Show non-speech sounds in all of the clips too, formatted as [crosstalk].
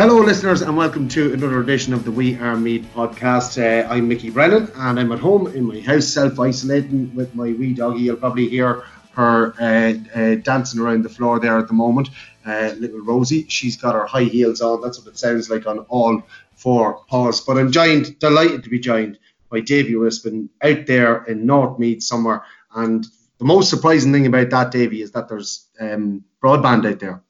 Hello, listeners, and welcome to another edition of the We Are Meath podcast. Uh, I'm Mickey Brennan, and I'm at home in my house, self isolating with my wee doggy. You'll probably hear her uh, uh, dancing around the floor there at the moment. Uh, little Rosie, she's got her high heels on. That's what it sounds like on all four paws. But I'm joined, delighted to be joined by Davy Rispin out there in North Meath somewhere. And the most surprising thing about that, Davy, is that there's um, broadband out there.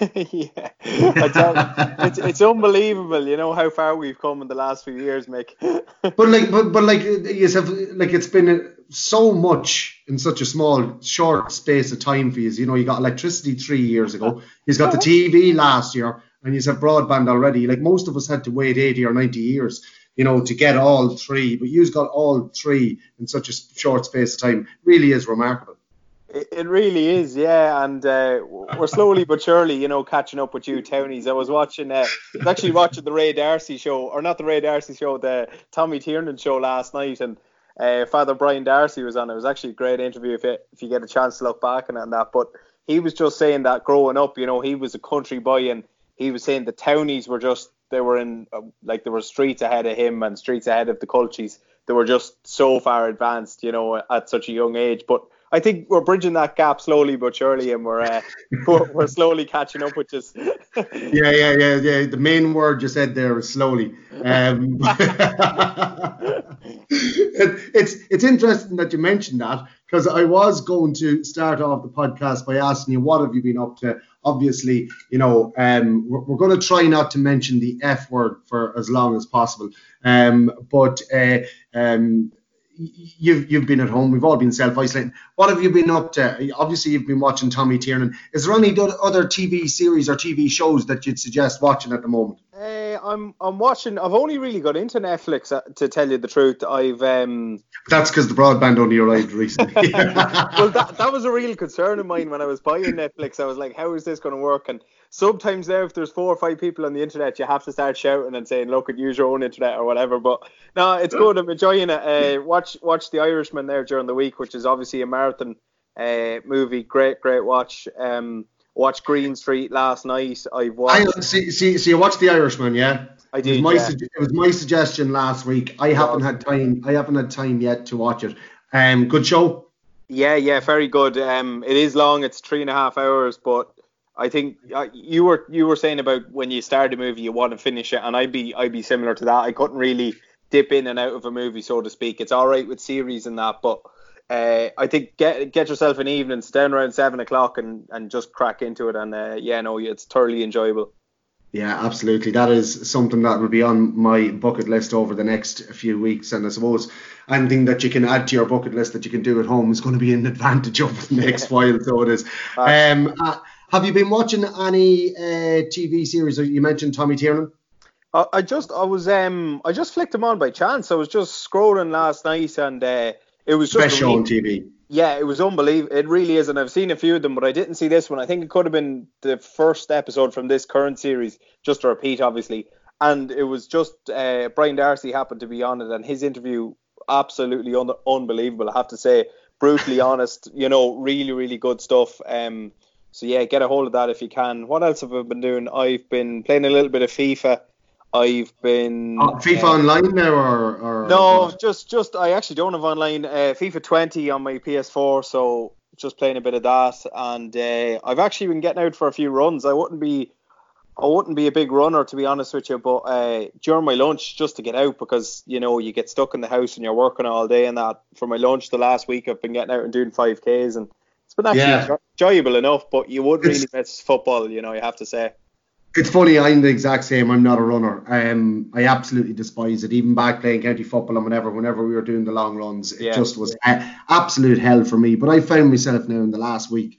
[laughs] yeah, it's it's unbelievable. You know how far we've come in the last few years, Mick. [laughs] but like, but but like, you have like it's been uh, so much in such a small, short space of time for you. You know, you got electricity three years ago. He's got the TV last year, and you have broadband already. Like most of us had to wait 80 or 90 years, you know, to get all three. But you've got all three in such a short space of time. Really is remarkable. It, really is, yeah, and uh, we're slowly but surely, you know, catching up with you, Townies. I was watching, uh, I was actually watching the Ray D'Arcy show, or not the Ray D'Arcy show, the Tommy Tiernan show last night, and uh, Father Brian D'Arcy was on. It was actually a great interview if you, if you get a chance to look back and on that. But he was just saying that growing up, you know, he was a country boy, and he was saying the Townies were just they were in uh, like there were streets ahead of him and streets ahead of the Culchies. They were just so far advanced, you know, at such a young age, but I think we're bridging that gap slowly but surely, and we're uh, [laughs] we're, we're, slowly catching up, which is. [laughs] yeah, yeah, yeah, yeah. The main word you said there is slowly. Um, [laughs] it, it's it's interesting that you mentioned that because I was going to start off the podcast by asking you what have you been up to. Obviously, you know, um, we're, we're going to try not to mention the F word for as long as possible. Um, but uh, um, you've you've been at home. We've all been self isolating. What have you been up to? Obviously, you've been watching Tommy Tiernan. Is there any other TV series or TV shows that you'd suggest watching at the moment? Uh, I'm I'm watching. I've only really got into Netflix uh, to tell you the truth. I've um. That's because the broadband only arrived recently. [laughs] [laughs] well, that that was a real concern of mine when I was buying Netflix. I was like, how is this going to work? And sometimes there, if there's four or five people on the internet, you have to start shouting and saying, "Look, use your own internet or whatever." But no, it's good. I'm enjoying it. Uh, watch watch The Irishman there during the week, which is obviously a marathon uh, movie. Great, great watch. Um, watched Green Street last night. I've watched. I, see, see, see, you watched The Irishman, yeah? I did. It was my, yeah. su- it was my suggestion last week. I haven't had time. I haven't had time yet to watch it. Um, good show. Yeah, yeah, very good. Um, it is long. It's three and a half hours, but I think uh, you were you were saying about when you start a movie, you want to finish it, and I'd be I'd be similar to that. I couldn't really dip in and out of a movie, so to speak. It's all right with series and that, but uh, I think get get yourself an evening, down around seven o'clock, and and just crack into it. And uh, yeah, no, it's thoroughly enjoyable. Yeah, absolutely. That is something that will be on my bucket list over the next few weeks. And I suppose anything that you can add to your bucket list that you can do at home is going to be an advantage [laughs] over the next while. So it is. Um, uh, have you been watching any uh, TV series? You mentioned Tommy Tiernan. I, I just I was um I just flicked them on by chance. I was just scrolling last night and uh, it was just best show on TV. Yeah, it was unbelievable. It really is, and I've seen a few of them, but I didn't see this one. I think it could have been the first episode from this current series, just to repeat, obviously. And it was just uh, Brian D'Arcy happened to be on it, and his interview absolutely un- unbelievable. I have to say, brutally [laughs] honest. You know, really, really good stuff. Um, so yeah, get a hold of that if you can. What else have I been doing? I've been playing a little bit of FIFA. I've been oh, FIFA uh, online now, or, or no, just just I actually don't have online. Uh, FIFA 20 on my PS4, so just playing a bit of that. And uh, I've actually been getting out for a few runs. I wouldn't be I wouldn't be a big runner to be honest with you, but uh, during my lunch just to get out because you know you get stuck in the house and you're working all day and that. For my lunch the last week I've been getting out and doing five k's and it's been actually Yeah. enjoyable enough. But you would really It's- miss football, you know. You have to say. It's funny, I'm the exact same. I'm not a runner. Um, I absolutely despise it. Even back playing county football and whenever, whenever we were doing the long runs, it Yeah. just was absolute hell for me. But I found myself now in the last week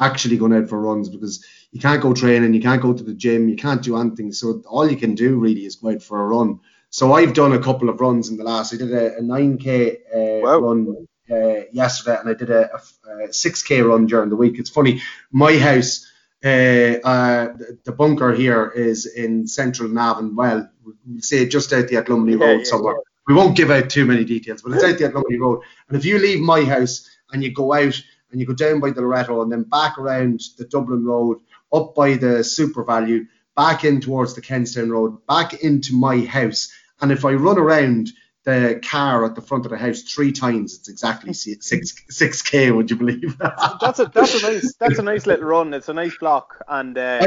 actually going out for runs because you can't go training, you can't go to the gym, you can't do anything. So all you can do really is go out for a run. So I've done a couple of runs in the last. I did a, a 9k uh, Wow. run uh, yesterday, and I did a, a, a 6k run during the week. It's funny, my house uh, uh, the- bunker here is in central Navan. Well, we'll say just out the Athlumney Yeah, Road yeah, somewhere. We won't give out too many details, but it's out the Athlumney Road. And if you leave my house and you go out and you go down by the Loretto and then back around the Dublin Road, up by the SuperValu, back in towards the Kentstown Road, back into my house, and if I run around the car at the front of the house three times, it's exactly si- six six k. Would you believe? [laughs] That's a that's a nice that's a nice little run. It's a nice block and uh,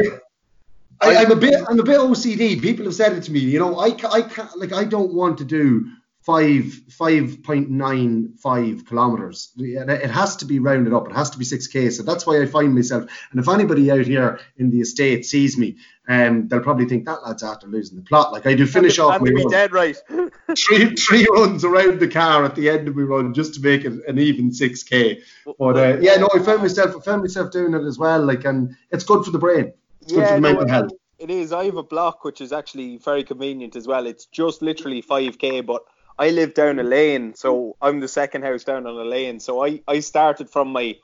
I, I'm a bit I'm a bit OCD. People have said it to me. You know, I, I can't like I don't want to do five five point nine five kilometers. It has to be rounded up. It has to be six k. So that's why I find myself. And if anybody out here in the estate sees me, um, they'll probably think that lad's after losing the plot. Like I do finish off my be run. dead right. [laughs] three three runs around the car at the end of my run just to make it an even six k. But uh, yeah, no, I found myself I found myself doing it as well. Like, and it's good for the brain. It's good for the mental it- health. It is. I have a block which is actually very convenient as well. It's just literally 5k, but I live down a lane, so I'm the second house down on a lane. So I, I started from my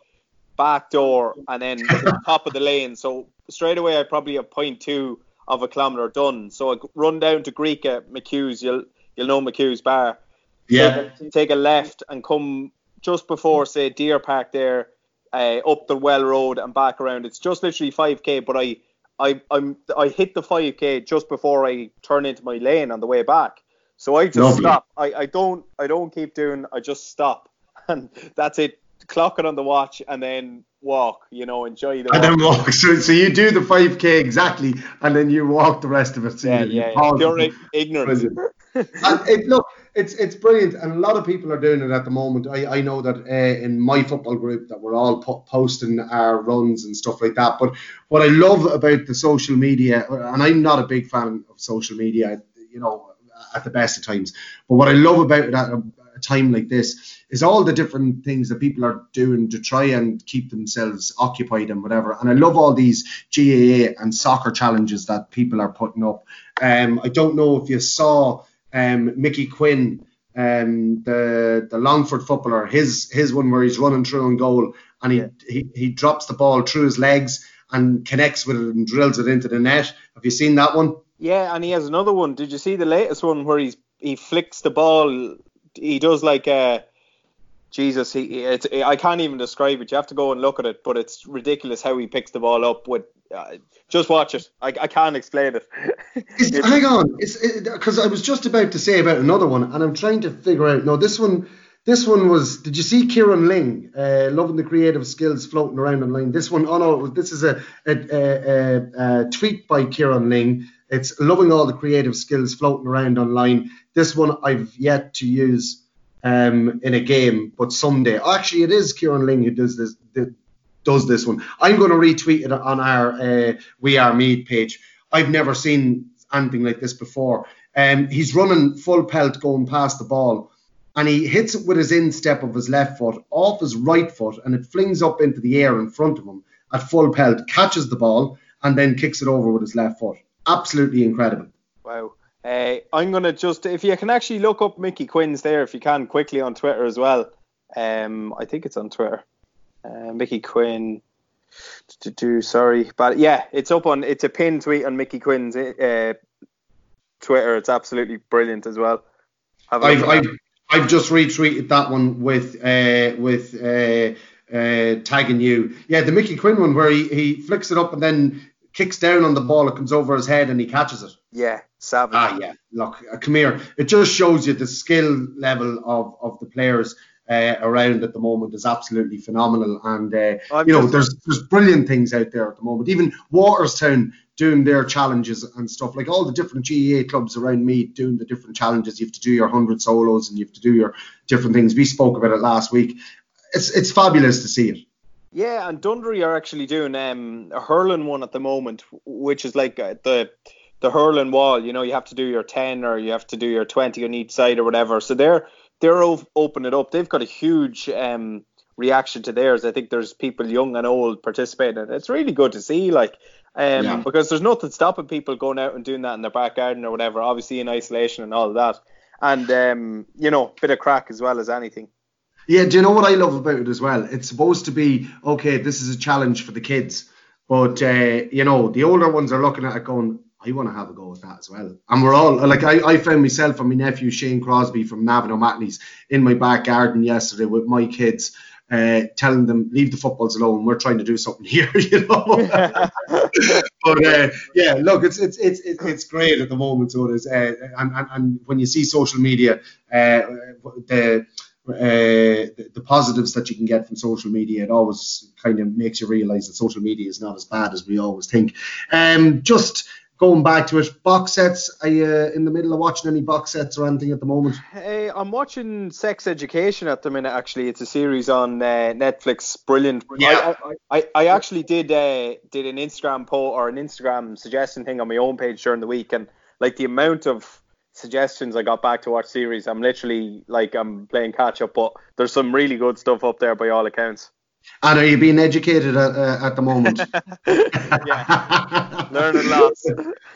back door and then the top of the lane. So straight away I probably have point two of a kilometre done. So I run down to Greek at McHugh's. You'll you'll know McHugh's bar. Yeah. Take a, take a left and come just before say Deer Park there, uh, up the Well Road and back around. It's just literally 5k, but I I I'm I hit the 5k just before I turn into my lane on the way back. So I just Lovely. stop. I, I don't I don't keep doing. I just stop, [laughs] and that's it. Clock it on the watch and then walk. You know, enjoy the And walk. then walk. [laughs] So, so you do the 5k exactly, and then you walk the rest of it. So yeah, you, you yeah, pause. Pure ig- ignorance. [laughs] It, look, it's it's brilliant, and a lot of people are doing it at the moment. I, I know that uh, in my football group that we're all po- posting our runs and stuff like that. But what I love about the social media, and I'm not a big fan of social media, you know, at the best of times. But what I love about it at a, a time like this is all the different things that people are doing to try and keep themselves occupied and whatever. And I love all these GAA and soccer challenges that people are putting up. Um, I don't know if you saw um, Mickey Quinn, um, the the Longford footballer, his his one where he's running through on goal and he, he he drops the ball through his legs and connects with it and drills it into the net. Have you seen that one? Yeah, and he has another one. Did you see the latest one where he's he flicks the ball? He does like a Jesus. He it's I can't even describe it. You have to go and look at it, but it's ridiculous how he picks the ball up with. Uh, just watch it. I, I can't explain it. [laughs] Hang on, because I was just about to say about another one, and I'm trying to figure out. No, this one, this one was. Did you see Kieran Ling, uh, loving the creative skills floating around online? This one, oh no, this is a, a, a, a tweet by Kieran Ling. It's loving all the creative skills floating around online. This one I've yet to use um, in a game, but someday. Oh, actually, it is Kieran Ling who does this. th- does this one? I'm going to retweet it on our uh, We Are Meath page. I've never seen anything like this before. Um, he's running full pelt going past the ball, and he hits it with his instep of his left foot off his right foot, and it flings up into the air in front of him at full pelt, catches the ball, and then kicks it over with his left foot. Absolutely incredible. Wow. Uh, I'm gonna just if you can actually look up Mickey Quinn's there if you can quickly on Twitter as well. Um, I think it's on Twitter. Uh, Mickey Quinn. To do sorry, but yeah, it's up on it's a pinned tweet on Mickey Quinn's uh, Twitter. It's absolutely brilliant as well. I've, I've. I've just retweeted that one with uh, with uh, uh, tagging you. Yeah, the Mickey Quinn one where he, he flicks it up and then kicks down on the ball. It comes over his head and he catches it. yeah, savage. Ah, yeah. Look, uh, come here. It just shows you the skill level of, of the players. uh, around at the moment is absolutely phenomenal. And uh, you know, there's there's brilliant things out there at the moment. Even Waterstown doing their challenges and stuff like all the different GAA clubs around me doing the different challenges. You have to do your hundred solos and you have to do your different things. We spoke about it last week. It's it's fabulous to see it. Yeah, and Dundee are actually doing um, a hurling one at the moment, which is like uh, the the hurling wall. You know, you have to do your ten or you have to do your twenty on each side or whatever. So they're they're op- opening it up. They've got a huge um, reaction to theirs. I think there's people young and old participating. in. It's really good to see, like. Um, Yeah. because there's nothing stopping people going out and doing that in their back garden or whatever, obviously in isolation and all of that. And um, you know, bit of crack as well as anything. Yeah, do you know what I love about it as well? It's supposed to be okay. This is a challenge for the kids, but uh, you know the older ones are looking at it going, I want to have a go at that as well. And we're all like, I, I found myself and my nephew Shane Crosby from Navan O'Mahony's in my back garden yesterday with my kids, uh, telling them leave the footballs alone. We're trying to do something [laughs] here, you know. [laughs] but uh, yeah, look, it's it's it's it's it's great at the moment. So it is, uh, and, and and when you see social media, uh, the uh, the, the positives that you can get from social media, it always kind of makes you realise that social media is not as bad as we always think. Um, just going back to it, box sets. Are you in the middle of watching any box sets or anything at the moment? Hey, I'm watching Sex Education at the minute. Actually, it's a series on uh, Netflix. Brilliant. Yeah. I, I, I, I actually did uh, did an Instagram poll or an Instagram suggestion thing on my own page during the week, and like the amount of suggestions I got back to watch series, I'm literally like I'm playing catch up. But there's some really good stuff up there by all accounts. And are you being educated at, uh, at the moment? [laughs] yeah, learning lots.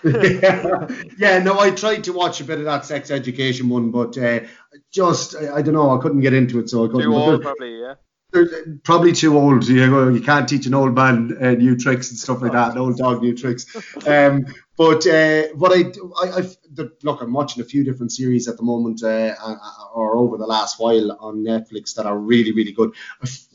yeah. [laughs] yeah, no, I tried to watch a bit of that sex education one, but uh, just I, I don't know, I couldn't get into it, so I couldn't. Too old, probably. Yeah. They're probably too old. You know, you can't teach an old man uh, new tricks and stuff like that. An old dog new tricks. [laughs] Um, but uh, what I, I I've, look, I'm watching a few different series at the moment, uh, uh, or over the last while on Netflix that are really, really good.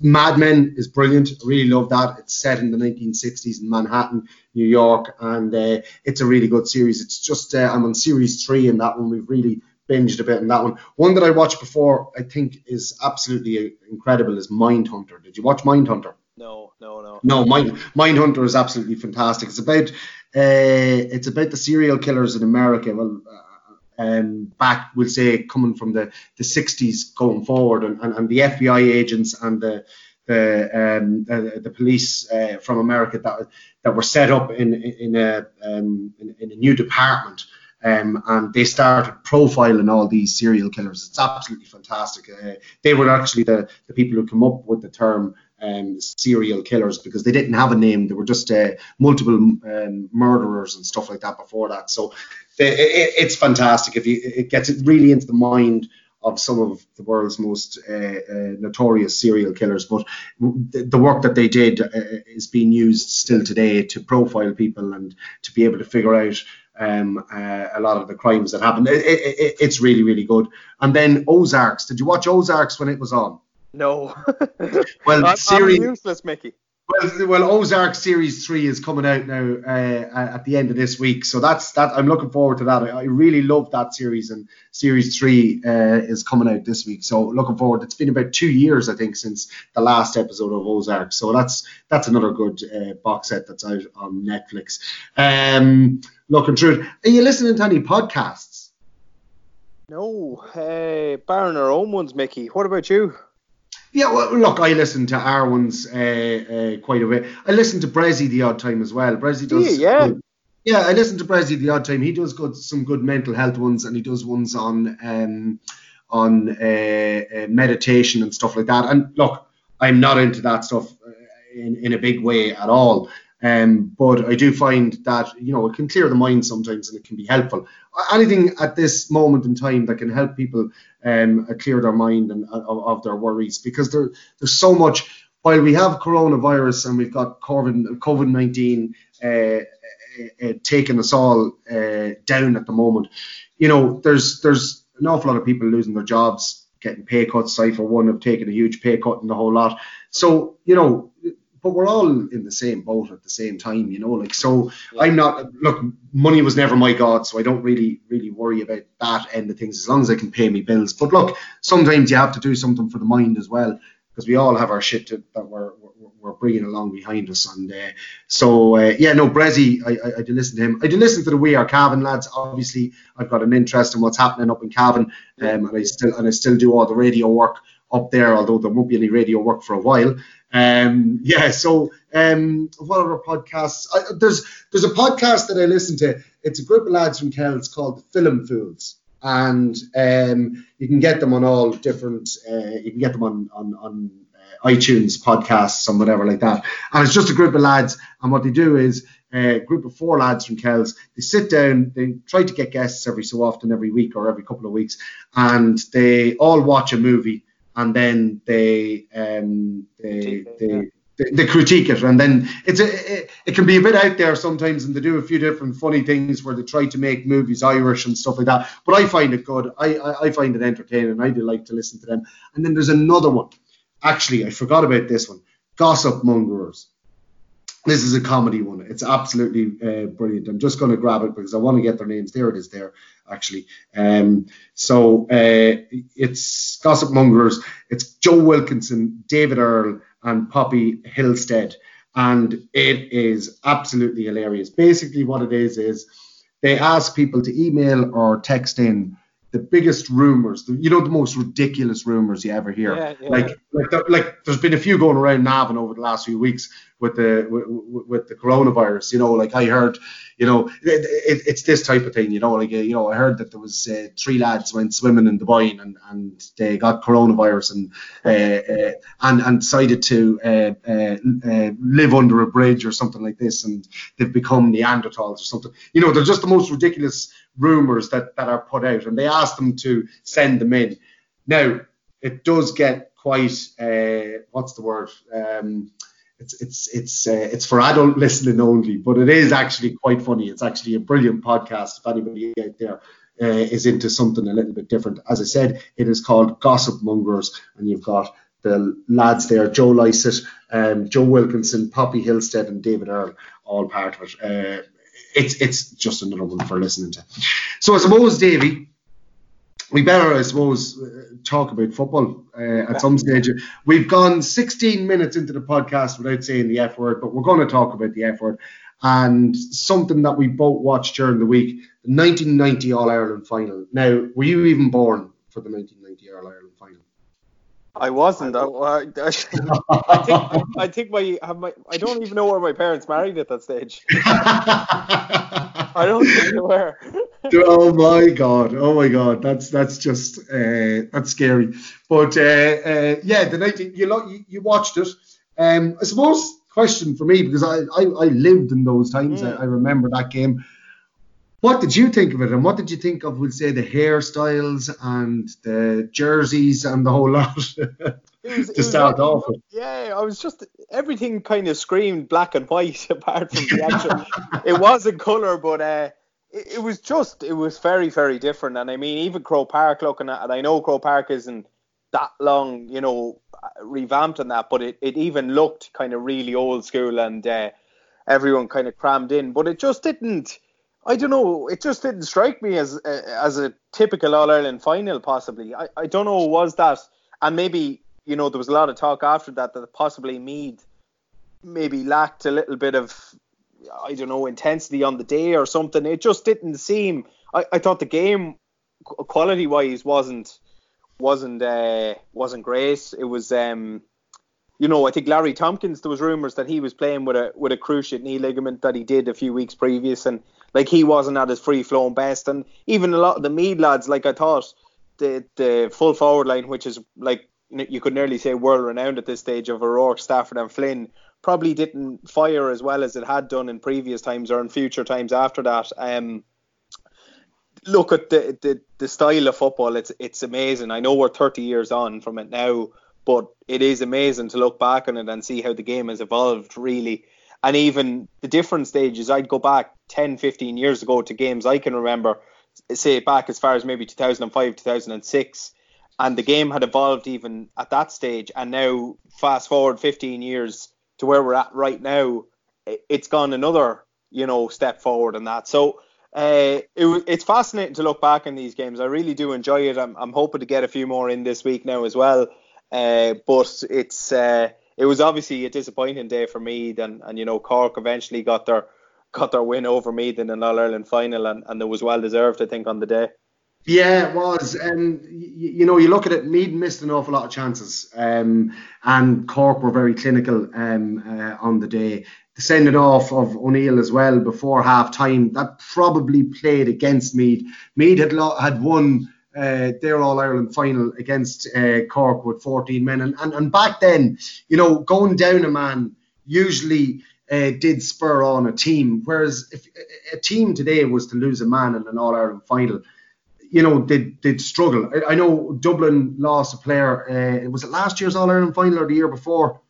Mad Men is brilliant. I really love that. It's set in the 1960s in Manhattan, New York, and uh, it's a really good series. It's just uh, I'm on series three in that one. We've really binged a bit in that one. One that I watched before, I think, is absolutely incredible. Is Mindhunter. Did you watch Mindhunter? No, no, no. No, Mind Mindhunter is absolutely fantastic. It's about uh, it's about the serial killers in America. Well, uh, um, back we'll say coming from the the 60s going forward, and, and, and the FBI agents and the the um, uh, the police uh, from America that that were set up in in a um, in, in a new department. Um, and they started profiling all these serial killers. It's absolutely fantastic. Uh, they were actually the, the people who come up with the term um, serial killers because they didn't have a name. They were just uh, multiple um, murderers and stuff like that before that. So the, it, it's fantastic. If you, it gets it really into the mind of some of the world's most uh, uh, notorious serial killers. But the, the work that they did uh, is being used still today to profile people and to be able to figure out um, uh, a lot of the crimes that happened. It, it, it, it's really, really good. And then Ozarks. Did you watch Ozarks when it was on? No. Well, [laughs] I'm, series- I'm useless, Mickey. Well, well, Ozark Series Three is coming out now uh, at the end of this week, so that's that. I'm looking forward to that. I, I really love that series, and Series Three uh, is coming out this week, so looking forward. It's been about two years, I think, since the last episode of Ozark, so that's that's another good uh, box set that's out on Netflix. Um, looking through it. Are you listening to any podcasts? No. Hey, Baron our own ones, Mickey. What about you? Yeah, well, look, I listen to our ones uh, uh, quite a bit. I listen to Bressie the odd time as well. Bressie does. Yeah. good- yeah, I listen to Bressie the odd time. He does good, some good mental health ones, and he does ones on um, on uh, uh, meditation and stuff like that. And look, I'm not into that stuff uh, in, in a big way at all. Um, but I do find that you know it can clear the mind sometimes, and it can be helpful. Anything at this moment in time that can help people um, uh, clear their mind and uh, of, their worries, because there, there's so much. While we have coronavirus and we've got COVID nineteen uh, uh, uh, taking us all uh, down at the moment, you know, there's there's an awful lot of people losing their jobs, getting pay cuts. I for one have taken a huge pay cut in the whole lot. So you know, but we're all in the same boat at the same time, you know. Like so, yeah. I'm not. Look, money was never my god, so I don't really really worry about that end of things as long as I can pay me bills. But look, sometimes you have to do something for the mind as well because we all have our shit to, that we're, we're, we're bringing along behind us. And uh, so uh, yeah, no, Bressie, I, I, I did listen to him. I did listen to the We Are Cavan lads. Obviously, I've got an interest in what's happening up in Cavan, um, and I still and I still do all the radio work up there, although there won't be any radio work for a while. Um, yeah, so um, what other podcasts? I, there's there's a podcast that I listen to. It's a group of lads from Kells called the Film Fools, and um, you can get them on all different. Uh, you can get them on on on uh, iTunes podcasts and whatever like that. And it's just a group of lads, and what they do is a uh, group of four lads from Kells. They sit down, they try to get guests every so often, every week or every couple of weeks, and they all watch a movie and then they um, they, they, they, they critique it, and then it's a, it, it, can be a bit out there sometimes, and they do a few different funny things where they try to make movies Irish and stuff like that. But I find it good. I I, I find it entertaining. I do like to listen to them. And then there's another one. Actually, I forgot about this one. Gossip Mongers. This is a comedy one. It's absolutely uh, brilliant. I'm just going to grab it because I want to get their names. There it is. There actually. Um, so uh, it's Gossip Mongers. It's Joe Wilkinson, David Earl, and Poppy Hillstead, and it is absolutely hilarious. Basically, what it is is they ask people to email or text in the biggest rumors, the, you know, the most ridiculous rumors you ever hear. Yeah, yeah. Like, like, like, there's been a few going around Navan over the last few weeks with the with, with the coronavirus. You know, like I heard, you know, it, it, it's this type of thing. You know, like you know, I heard that there was uh, three lads went swimming in the Boyne and, and they got coronavirus and uh, uh, and and decided to uh, uh, uh, live under a bridge or something like this, and they've become Neanderthals or something. You know, they're just the most ridiculous rumors that that are put out, and they ask them to send them in. Now, it does get quite what's the word? Um, it's it's it's uh, it's for adult listening only, but it is actually quite funny. It's actually a brilliant podcast. If anybody out there uh, is into something a little bit different, as I said, it is called Gossip Mongers, and you've got the lads there, Joe Lycett, um, Joe Wilkinson, Poppy Hillstead, and David Earl, all part of it. Uh, it's it's just another one for listening to. So I suppose, Davy, we better, I suppose, uh, talk about football uh, at some stage. We've gone 16 minutes into the podcast without saying the F word, but we're going to talk about the F word and something that we both watched during the week the 1990 All Ireland final. Now, were you even born for the 1990 All Ireland final? I wasn't. I, I, I, think [laughs] I think my, my I don't even know where my parents married at that stage. I don't think they were. oh my god! Oh my god! That's that's just uh, that's scary. But uh, uh, yeah, the night you, you you watched it. Um, I suppose question for me because I I, I lived in those times. Mm. I, I remember that game. What did you think of it, and what did you think of, we'll say, the hairstyles and the jerseys and the whole lot [laughs] was, to start off with? Yeah, I was just everything kind of screamed black and white [laughs] apart from the actual. it was in colour, but uh, it, it, was just it was very very different. And I mean, even Croke Park looking at, and I know Croke Park isn't that long, you know, revamped and that, but it, it even looked kind of really old school and uh, everyone kind of crammed in, but it just didn't I don't know. It just didn't strike me as as a typical All Ireland final. Possibly, I, I don't know. Was that and maybe you know there was a lot of talk after that that possibly Meath maybe lacked a little bit of I don't know intensity on the day or something. It just didn't seem. I, I thought the game quality wise wasn't wasn't uh, wasn't great. It was um you know, I think Larry Tompkins. There was rumours that he was playing with a with a cruciate knee ligament that he did a few weeks previous, and like he wasn't at his free flowing best, and even a lot of the Meath lads, like I thought, the the full forward line, which is like you could nearly say world renowned at this stage of O'Rourke, Stafford, and Flynn, probably didn't fire as well as it had done in previous times or in future times after that. Um, look at the, the the style of football; it's it's amazing. I know we're 30 years on from it now, but it is amazing to look back on it and see how the game has evolved really and even the different stages, I'd go back 10, 15 years ago to games I can remember, say back as far as maybe 2005, 2006. And the game had evolved even at that stage. And now, fast forward 15 years, to where we're at right now, it's gone another you know step forward in that. So uh, it, it's fascinating to look back in these games. I really do enjoy it. I'm, I'm hoping to get a few more in this week now as well. Uh, but it's uh, it was obviously a disappointing day for Meath, and, and you know Cork eventually got their got their win over Meath in an All Ireland final, and, and it was well deserved, I think, on the day. Yeah, it was. And, you, you, know, you look at it, Meath missed an awful lot of chances. Um, and Cork were very clinical um, uh, on the day. The sending off of O'Neill as well before half time, that probably played against Meath. Meath had, lo- had won uh, their All Ireland final against uh, Cork with 14 men. And, and, and back then, you know, going down a man usually uh, did spur on a team. Whereas if a team today was to lose a man in an All Ireland final, you know, they'd, they'd struggle. I, I know Dublin lost a player. Uh, was it last year's All Ireland final or the year before?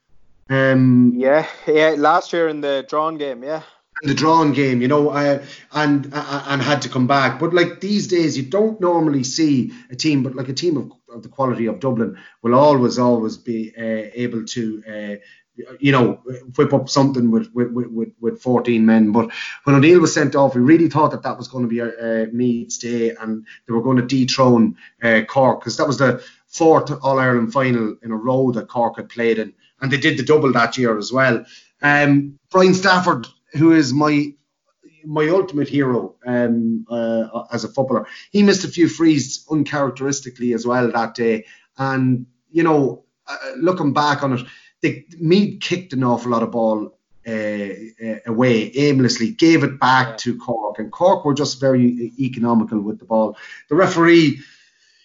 Um, yeah, yeah, last year in the drawn game, yeah. In the drawn game, you know, uh, and uh, and had to come back. But like these days, you don't normally see a team, but like a team of, of the quality of Dublin will always, always be uh, able to uh, you know, whip up something with with, with, with 14 men. But when O'Neill was sent off, we really thought that that was going to be a, a Meath's day and they were going to dethrone uh, Cork because that was the fourth All Ireland final in a row that Cork had played in, and they did the double that year as well. Um, Brian Stafford, who is my my ultimate hero um, uh, as a footballer, he missed a few frees uncharacteristically as well that day, and you know, uh, looking back on it they Meath kicked an awful lot of ball uh, uh, away aimlessly, gave it back to Cork, and Cork were just very economical with the ball. The referee,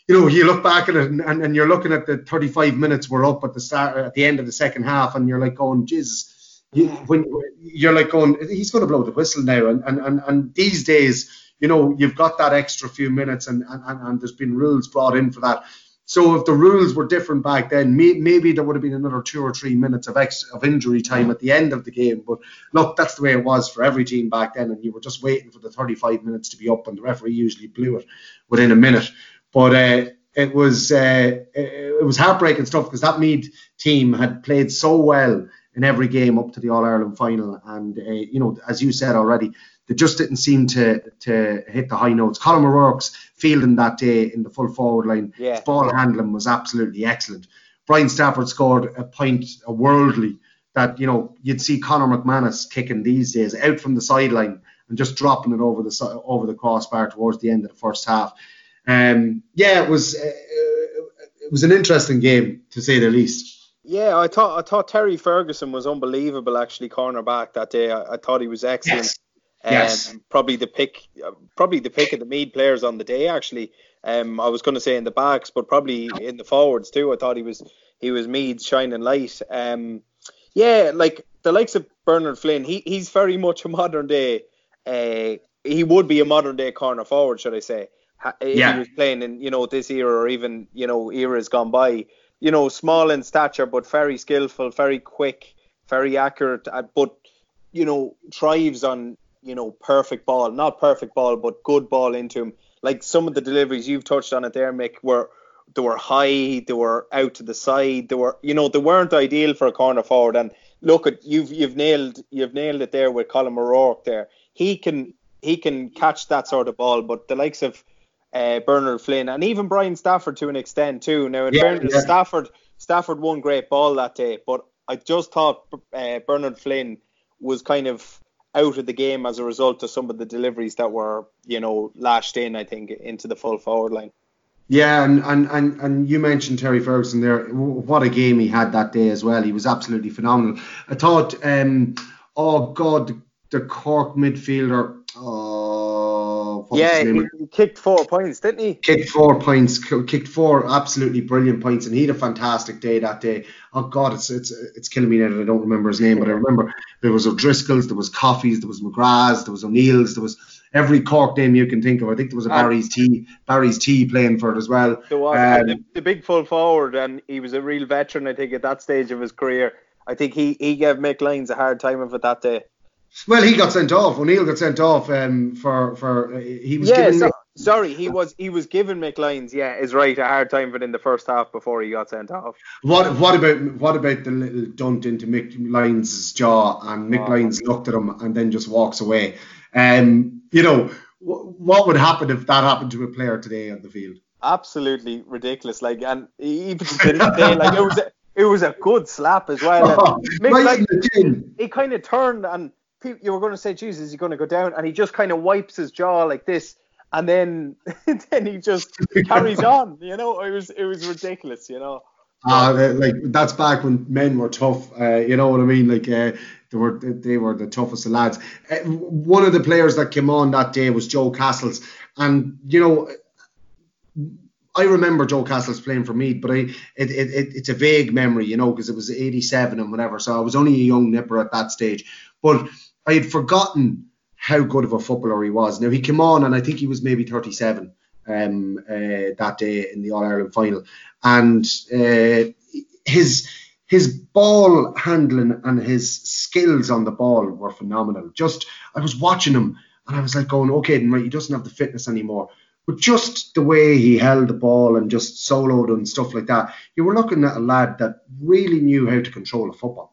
you know, you look back at it and, and, and, you're looking at the 35 minutes we're up at the start at the end of the second half, and you're like going, Jesus. You, when you're like going, he's going to blow the whistle now, and, and, and, and these days, you know, you've got that extra few minutes, and, and, and there's been rules brought in for that. So if the rules were different back then, may, maybe there would have been another two or three minutes of ex, of injury time at the end of the game. But look, that's the way it was for every team back then, and you were just waiting for the 35 minutes to be up, and the referee usually blew it within a minute. But uh, it was uh, it was heartbreaking stuff because that Meath team had played so well in every game up to the All Ireland final, and uh, you know, as you said already, they just didn't seem to to hit the high notes. Colm O'Rourke's fielding that day in the full forward line, yeah. ball handling was absolutely excellent. Brian Stafford scored a point, a worldly that you know you'd see Conor McManus kicking these days out from the sideline and just dropping it over the over the crossbar towards the end of the first half. Um, yeah, it was uh, it was an interesting game to say the least. Yeah, I thought I thought Terry Ferguson was unbelievable actually cornerback that day. I, I thought he was excellent. Yes. Yes. Um, probably the pick, probably the pick of the Meath players on the day. Actually, um, I was going to say in the backs, but probably in the forwards too. I thought he was he was Meath's shining light. Um, yeah, like the likes of Bernard Flynn, he he's very much a modern day. Uh, he would be a modern day corner forward, should I say? If yeah. he was playing in you know this era or even you know eras gone by. You know, small in stature, but very skillful, very quick, very accurate, uh, but you know thrives on you know, perfect ball, not perfect ball, but good ball into him. Like some of the deliveries you've touched on it there, Mick, were they were high, they were out to the side, they were, you know, they weren't ideal for a corner forward. And look at you've you've nailed you've nailed it there with Colm O'Rourke there. He can he can catch that sort of ball, but the likes of uh, Bernard Flynn and even Brian Stafford to an extent too. Now in yeah, fairness, yeah. Stafford Stafford won great ball that day, but I just thought uh, Bernard Flynn was kind of out of the game as a result of some of the deliveries that were, you know, lashed in, I think, into the full forward line. Yeah, and, and, and, and you mentioned Terry Ferguson there. What a game he had that day as well. He was absolutely phenomenal. I thought, um, oh God, the Cork midfielder. Oh, yeah, he, he, kicked four points, didn't he? Kicked four points, kicked four absolutely brilliant points, and he had a fantastic day that day. Oh God, it's it's it's killing me now that I don't remember his name, but I remember there was O'Driscoll's, there was Coffees, there was McGrath's, there was O'Neill's, there was every Cork name you can think of. I think there was a Barry's T Barry's T playing for it as well. There was um, the, the, big full forward, and he was a real veteran. I think at that stage of his career, I think he he gave Mick a hard time of it that day. Well, he got sent off. O'Neill got sent off um, for for uh, he was yeah, given. So, Sorry, he was he was giving Mick Lyons, yeah, is right, a hard time, but in the first half before he got sent off. What what about what about the little dunt into Mick Lyons' jaw and Mick Oh. Looked at him and then just walks away? Um, you know, wh- what would happen if that happened to a player today on the field? Absolutely ridiculous. Like, and even to this day, like it was a, it was a good slap as well. Mick [laughs] right Lyons- in the chin. he kind of turned and you were going to say, Jesus, is he going to go down? And he just kind of wipes his jaw like this, and then [laughs] then he just [laughs] carries on. You know, it was it was ridiculous. You know. Uh, like that's back when men were tough. Uh, you know what I mean? Like uh, they were they were the toughest of lads. Uh, one of the players that came on that day was Joe Cassells, and you know. I remember Joe Cassells playing for Meath, but I it, it, it it's a vague memory, you know, because it was '87 and whatever. So I was only a young nipper at that stage. But I had forgotten how good of a footballer he was. Now he came on, and I think he was maybe 37 um, uh, that day in the All Ireland final, and uh, his his ball handling and his skills on the ball were phenomenal. Just I was watching him, and I was like going, okay, right, he doesn't have the fitness anymore. But just the way he held the ball and just soloed and stuff like that, you were looking at a lad that really knew how to control a football.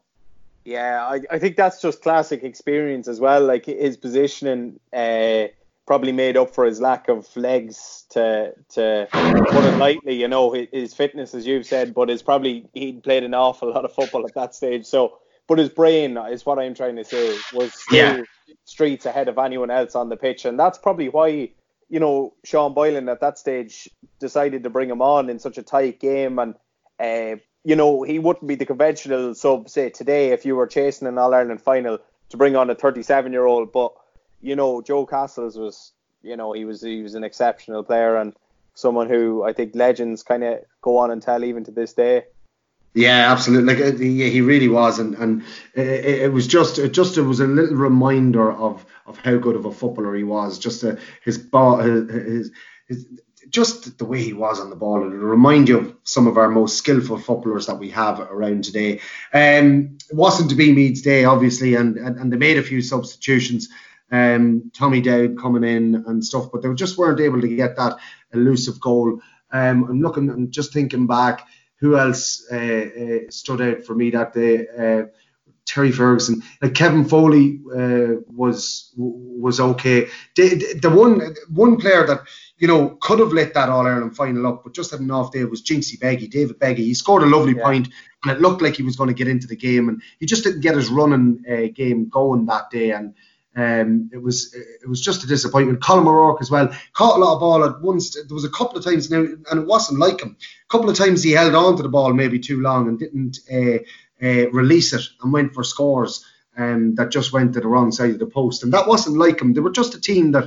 Yeah, I, I think that's just classic experience as well. Like his positioning uh, probably made up for his lack of legs to to put it lightly. You know, his, his fitness, as you've said, but it's probably he'd played an awful lot of football at that stage. So, but his brain is what I'm trying to say was still Yeah. streets ahead of anyone else on the pitch, and that's probably why you know Sean Boylan at that stage decided to bring him on in such a tight game and. Uh, you know, he wouldn't be the conventional sub, say, today if you were chasing an All Ireland final to bring on a 37 year old. But, you know, Joe Cassells was, you know, he was he was an exceptional player and someone who I think legends kind of go on and tell even to this day. Yeah, absolutely. Like uh, he, he really was, and and it, it was just it just it was a little reminder of of how good of a footballer he was. Just uh, his ball, his, his, his just the way he was on the ball. It'll remind you of some of our most skillful footballers that we have around today. Um, it wasn't to be Meath's day, obviously, and, and and they made a few substitutions. Um, Tommy Dowd coming in and stuff, but they just weren't able to get that elusive goal. Um, I'm looking and just thinking back who else uh, uh, stood out for me that day? Uh, Terry Ferguson, like Kevin Foley uh, was was okay. The, the one one player that you know could have lit that All Ireland final up, but just had an off day It was Jinxie Beggy, David Beggy. He scored a lovely Yeah. point, and it looked like he was going to get into the game, and he just didn't get his running uh, game going that day, and. Um, it was it was just a disappointment. Colm O'Rourke as well caught a lot of ball at once. There was a couple of times now, and it wasn't like him. A couple of times he held on to the ball maybe too long and didn't uh, uh, release it and went for scores um, that just went to the wrong side of the post. And that wasn't like him. They were just a team that,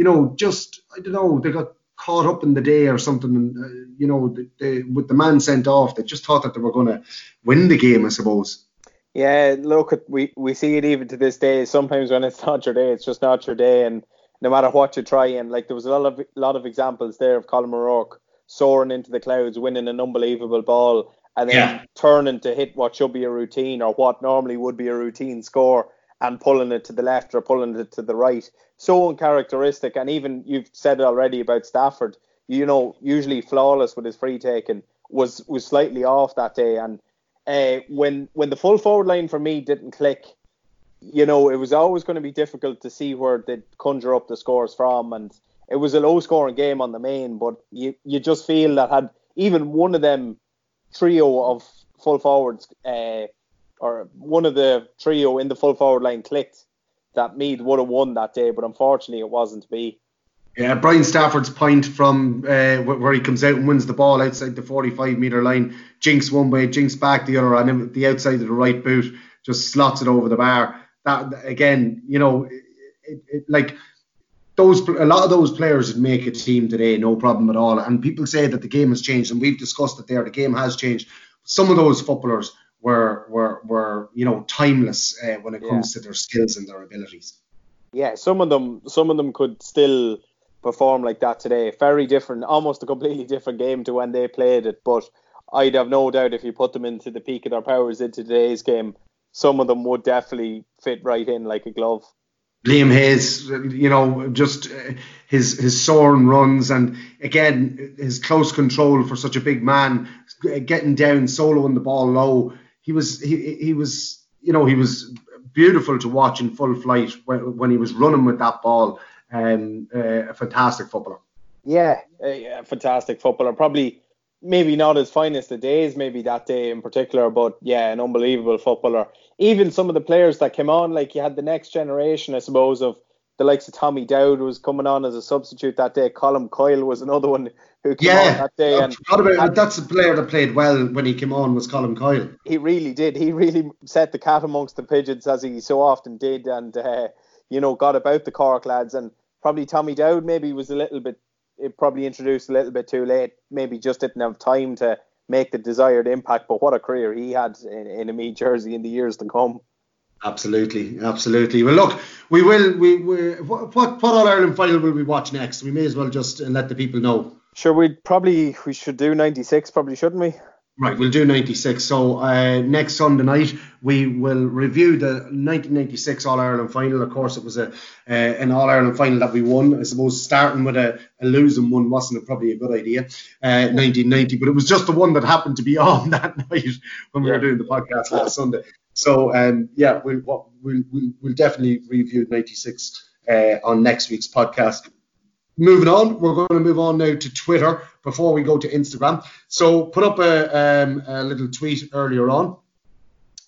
you know, just I don't know, they got caught up in the day or something. And uh, you know, they, they, with the man sent off, they just thought that they were going to win the game, I suppose. Yeah, look, we we see it even to this day. Sometimes when it's [laughs] not your day, it's just not your day, and no matter what you try, and like there was a lot of lot of examples there of Colm O'Rourke soaring into the clouds, winning an unbelievable ball, and then Yeah. turning to hit what should be a routine or what normally would be a routine score, and pulling it to the left or pulling it to the right. So uncharacteristic, and even you've said it already about Stafford. You know, usually flawless with his free taking was was slightly off that day, and uh, when when the full forward line for me didn't click, you know, it was always going to be difficult to see where they'd conjure up the scores from, and it was a low scoring game on the main. But you you just feel that had even one of them trio of full forwards, uh, or one of the trio in the full forward line clicked, that Meath would have won that day. But unfortunately, it wasn't to be. Yeah, Brian Stafford's point from uh, where he comes out and wins the ball outside the 45 metre line, jinks one way, jinks back the other, and the outside of the right boot just slots it over the bar. That again, you know, it, it, like those a lot of those players would make a team today, no problem at all. And people say that the game has changed, and we've discussed it there. The game has changed. Some of those footballers were were were you know timeless uh, when it comes to their skills and their abilities. Yeah, some of them, some of them could still perform like that today. Very different, almost a completely different game to when they played it. But I'd have no doubt if you put them into the peak of their powers into today's game, some of them would definitely fit right in like a glove. Liam Hayes, you know, just uh, his his soaring runs and again his close control for such a big man, getting down, soloing the ball low. He was he he was you know he was beautiful to watch in full flight when, when he was running with that ball. Um, uh, a fantastic footballer. Yeah, a, fantastic footballer. Probably maybe not his finest of days, maybe that day in particular, but yeah, an unbelievable footballer. Even some of the players that came on, like you had the next generation, I suppose, of the likes of Tommy Dowd was coming on as a substitute that day. Colm Coyle was another one who came yeah, on that day. And about, that's a player that played well when he came on was Colm Coyle. He really did. He really set the cat amongst the pigeons as he so often did, and uh, you know got about the Cork lads. And probably Tommy Dowd maybe was a little bit, it probably introduced a little bit too late. Maybe just didn't have time to make the desired impact. But what a career he had in, in a Meath jersey in the years to come. Absolutely, absolutely. Well, look, we will. We, we what what All Ireland final will we watch next? We may as well just let the people know. Sure, we probably we should do 96, probably shouldn't we? Right, we'll do 96. So uh, next Sunday night we will review the 1996 All Ireland final. Of course, it was a uh, an All Ireland final that we won. I suppose starting with a, a losing one wasn't probably a good idea. Uh, 1990, but it was just the one that happened to be [laughs] on that night when we were doing the podcast last Sunday. So um, yeah, we'll, we'll, we'll, definitely review 96 uh, on next week's podcast moving on, we're going to move on now to Twitter before we go to Instagram. So put up a, um, a little tweet earlier on,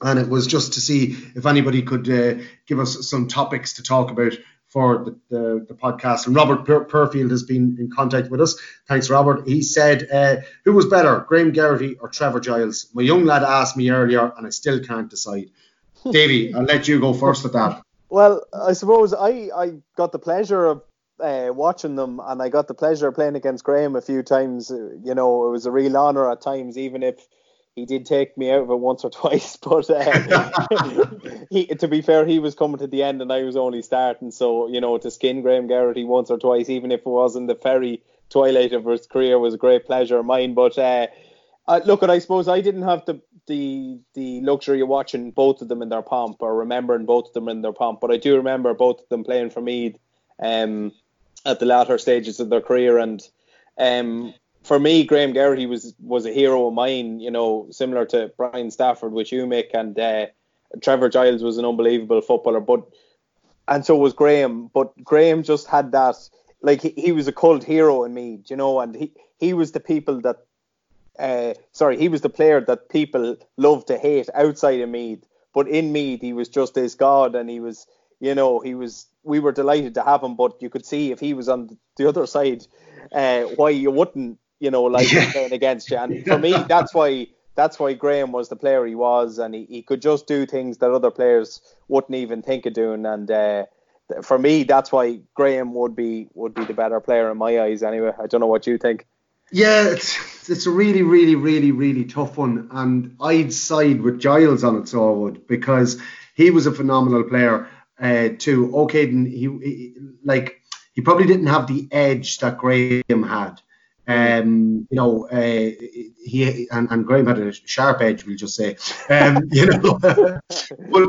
and it was just to see if anybody could uh, give us some topics to talk about for the, the, the podcast. And Robert per- Perfield has been in contact with us. Thanks, Robert. He said, uh, Who was better, Graham Geraghty or Trevor Giles? My young lad asked me earlier, and I still can't decide. [laughs] Davy, I'll let you go first with that. Well, I suppose I, I got the pleasure of uh, watching them, and I got the pleasure of playing against Graham a few times. You know, it was a real honour at times, even if he did take me out of it once or [laughs] twice. But uh, [laughs] he, to be fair, he was coming to the end, and I was only starting. So you know, to skin Graham Geraghty once or twice, even if it was in the very twilight of his career, was a great pleasure of mine. But uh, uh, look, I suppose I didn't have the the the luxury of watching both of them in their pomp or remembering both of them in their pomp, but I do remember both of them playing for Meath. Um, at the latter stages of their career. And um, for me, Graham Geraghty was was a hero of mine. You know, similar to Brian Stafford, which you make, and uh, Trevor Giles was an unbelievable footballer. But and so was Graham. But Graham just had that. Like he, he was a cult hero in me, you know, and he, he was the people that uh, sorry, he was the player that people loved to hate outside of Meath, but in Meath he was just this god, and he was, you know, he was we were delighted to have him, but you could see if he was on the other side, uh, why you wouldn't, you know, like yeah. playing against you. And for me, that's why that's why Graham was the player he was, and he, he could just do things that other players wouldn't even think of doing. And uh, for me, that's why Graham would be would be the better player in my eyes. Anyway, I don't know what you think. Yeah, it's it's a really, really, really, really tough one, and I'd side with Giles on it, so I would, because he was a phenomenal player uh, to O'Caden, he, he, like he probably didn't have the edge that Graham had. Um, you know, uh, he and, and Graham had a sharp edge, we'll just say. Um, [laughs] you know, [laughs] but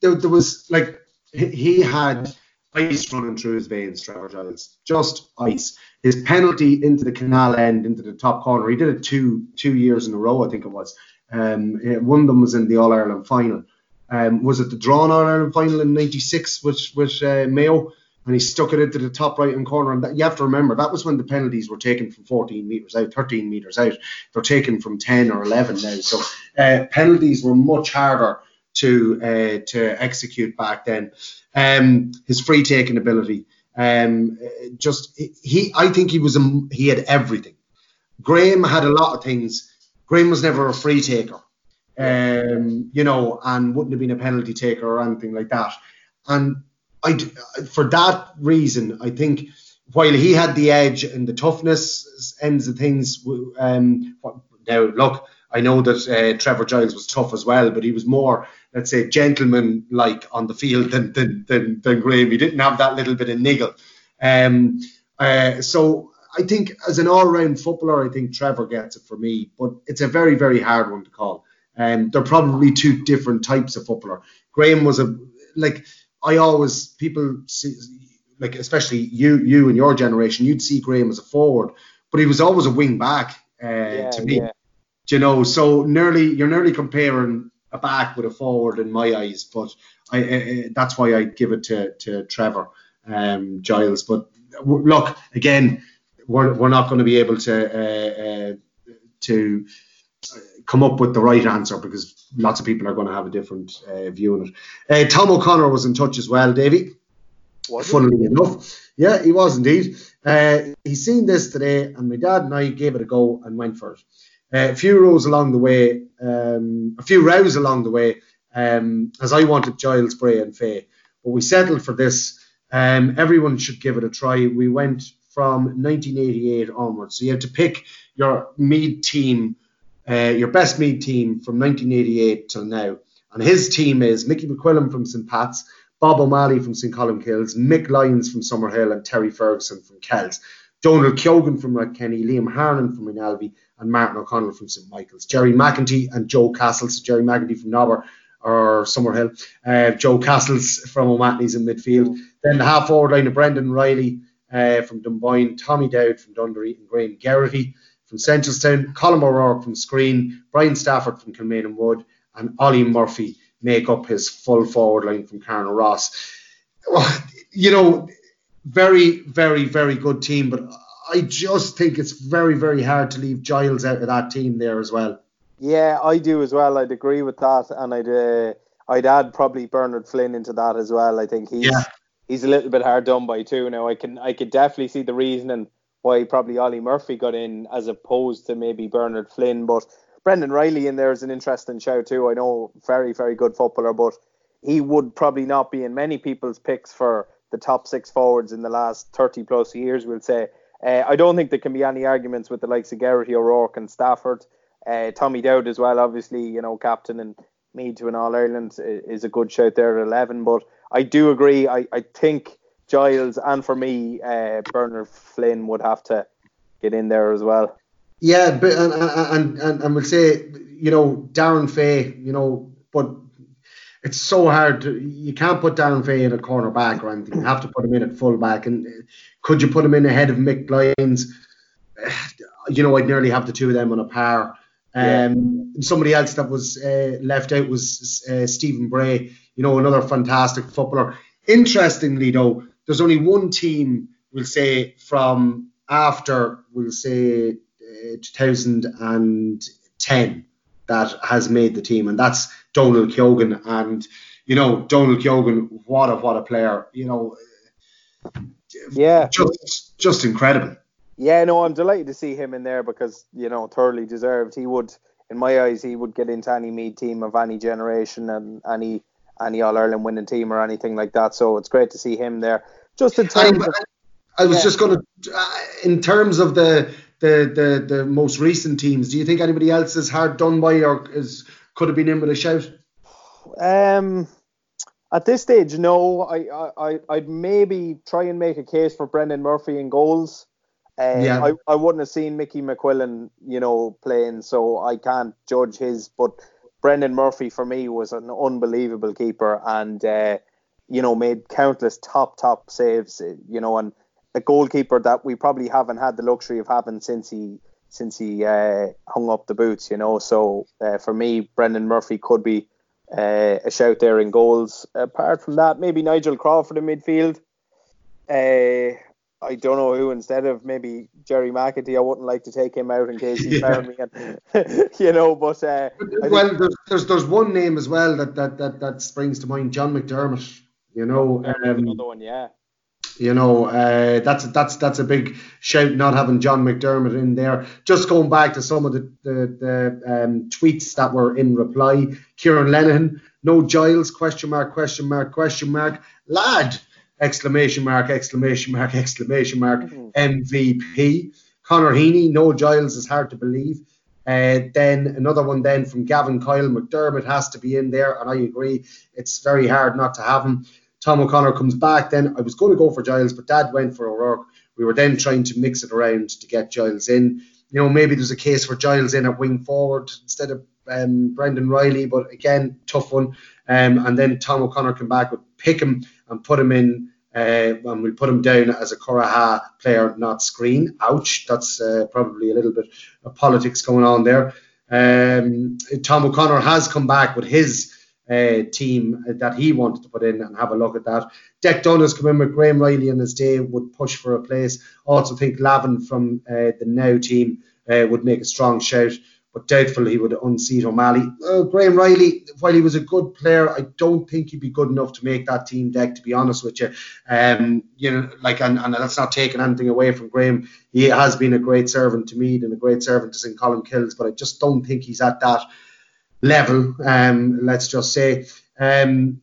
there, there was like he had ice running through his veins, Trevor Giles, just ice. His penalty into the canal end, into the top corner, he did it two two years in a row, I think it was. Um, one of them was in the All Ireland final. Um, was it the drawn All Ireland final in '96 with with uh, Mayo? And he stuck it into the top right hand corner. And that, you have to remember that was when the penalties were taken from 14 meters out, 13 meters out. They're taken from 10 or 11 now. So uh, penalties were much harder to uh, to execute back then. Um, his free taking ability, um, just he, I think he was a, he had everything. Graham had a lot of things. Graham was never a free taker um, you know, and wouldn't have been a penalty taker or anything like that. And I, for that reason, I think while he had the edge and the toughness ends of things, um, now look, I know that uh, Trevor Giles was tough as well, but he was more, let's say, gentleman like on the field than, than, than, than Graham. He didn't have that little bit of niggle. Um, uh, so I think as an all round footballer, I think Trevor gets it for me, but it's a very, very hard one to call. Um, they're probably two different types of footballer. Graham was a like I always people see, like especially you you and your generation, you'd see Graham as a forward, but he was always a wing back uh, Yeah, to me. yeah. You know, so nearly you're nearly comparing a back with a forward in my eyes, but I, I, that's why I give it to to Trevor um, Giles. But look again, we're, we're not going to be able to uh, uh, to come up with the right answer because lots of people are going to have a different uh, view on it. Uh, Tom O'Connor was in touch as well, Davy. Funnily enough, yeah, he was indeed. Uh, he's seen this today, and my dad and I gave it a go and went for it. Uh, a few rows along the way, um, a few rows along the way, um, as I wanted Giles, Bray, and Fay, but we settled for this. Um, everyone should give it a try. We went from 1988 onwards, so you have to pick your Meath team, uh, your best Meath team from 1988 till now. And his team is Mickey McQuillan from St Pat's, Bob O'Malley from St Colmcille's, Mick Lyons from Summerhill, and Terry Ferguson from Kells. Donal Keogan from Kenny, Liam Harnan from Moynalvey, and Martin O'Connell from St Michael's. Gerry McEntee and Joe Cassells, Gerry McEntee from Nobber or Summerhill, uh, Joe Cassells from O'Mahony's in midfield. Then the half forward line of Brendan Reilly uh, from Dunboyne, Tommy Dowd from Dunderry, and Graham Geraghty from Seneschalstown, Colm O'Rourke from Skryne, Brian Stafford from Kilmainhamwood, and Ollie Murphy make up his full forward line from Carnaross. Well, you know, very, very, very good team, but I just think it's very, very hard to leave Giles out of that team there as well. Yeah, I do as well. I'd agree with that, and I'd uh, I'd add probably Bernard Flynn into that as well. I think he's Yeah. he's a little bit hard done by too. Now I can I could definitely see the reasoning why probably Ollie Murphy got in as opposed to maybe Bernard Flynn, but Brendan Reilly in there is an interesting shout too. I know very very good footballer, but he would probably not be in many people's picks for the top six forwards in the last 30 plus years, we'll say. Uh, I don't think there can be any arguments with the likes of Geraghty, O'Rourke, and Stafford. Uh, Tommy Dowd as well, obviously, you know, captain and Meath to an All Ireland is a good shout there at 11. But I do agree. I, I think Giles and for me, uh, Bernard Flynn would have to get in there as well. Yeah, but and and and, and we'll say you know Darren Fay, you know, but it's so hard. To, you can't put Darren Fay in a corner back or anything. You have to put him in at full back. And uh, could you put him in ahead of Mick Lyons? [sighs] You know, I'd nearly have the two of them on a par. Um, somebody else that was uh, left out was uh, Stephen Bray. You know, another fantastic footballer. Interestingly, though, there's only one team we'll say from after we'll say uh, 2010 that has made the team, and that's Donal Keogan. And you know, Donal Keogan, what a what a player! You know, Yeah. just just incredible. Yeah, no, I'm delighted to see him in there because you know thoroughly deserved. He would, in my eyes, he would get into any Meath team of any generation and any any All Ireland winning team or anything like that. So it's great to see him there. Just in I, terms of I was Yeah. just going to, uh, in terms of the, the the the most recent teams, do you think anybody else is hard done by or is could have been in with a shout? Um, at this stage, no. I, I, I- I'd maybe try and make a case for Brendan Murphy in goals. Um, Yeah. I, I wouldn't have seen Mickey McQuillan, you know, playing, so I can't judge his. But Brendan Murphy for me was an unbelievable keeper, and uh, you know made countless top top saves. uh, You know, and a goalkeeper that we probably haven't had the luxury of having since he since he uh, hung up the boots. You know, so uh, for me, Brendan Murphy could be uh, a shout there in goals. Apart from that, maybe Nigel Crawford in midfield. Uh, I don't know who instead of maybe Gerry McEntee. I wouldn't like to take him out in case he Yeah. [laughs] found me. And, [laughs] you know, but uh, Well, there's, there's there's one name as well that that that, that springs to mind, John McDermott. You know, um, another one, yeah. You know, uh, that's that's that's a big shout not having John McDermott in there. Just going back to some of the the, the um, tweets that were in reply, Kieran Lennon, no Giles question mark question mark question mark lad exclamation mark exclamation mark [laughs] exclamation mark MVP. Connor Heaney, no Giles is hard to believe. Uh, then another one then from Gavin Kyle McDermott has to be in there, and I agree. It's very hard not to have him. Tom O'Connor comes back. Then I was going to go for Giles, but Dad went for O'Rourke. We were then trying to mix it around to get Giles in. You know, maybe there's a case for Giles in at wing forward instead of um, Brendan Reilly, but again, tough one. Um, and then Tom O'Connor came back with pick him and put him in. Uh, and we'll put him down as a Curragha player, not Skryne. Ouch, that's uh, probably a little bit of politics going on there. Um, Tom O'Connor has come back with his uh, team that he wanted to put in and have a look at that. Deck Dunn come in with Graham Reilly in his day, would push for a place. Also think Lavin from uh, the Now team uh, would make a strong shout but doubtful he would unseat O'Malley. Graham Reilly, while he was a good player, I don't think he'd be good enough to make that team deck. To be honest with you, um, you know, like, and, and that's not taking anything away from Graham. He has been a great servant to me and a great servant to St. Colmcille's, but I just don't think he's at that level. Um, let's just say. Um,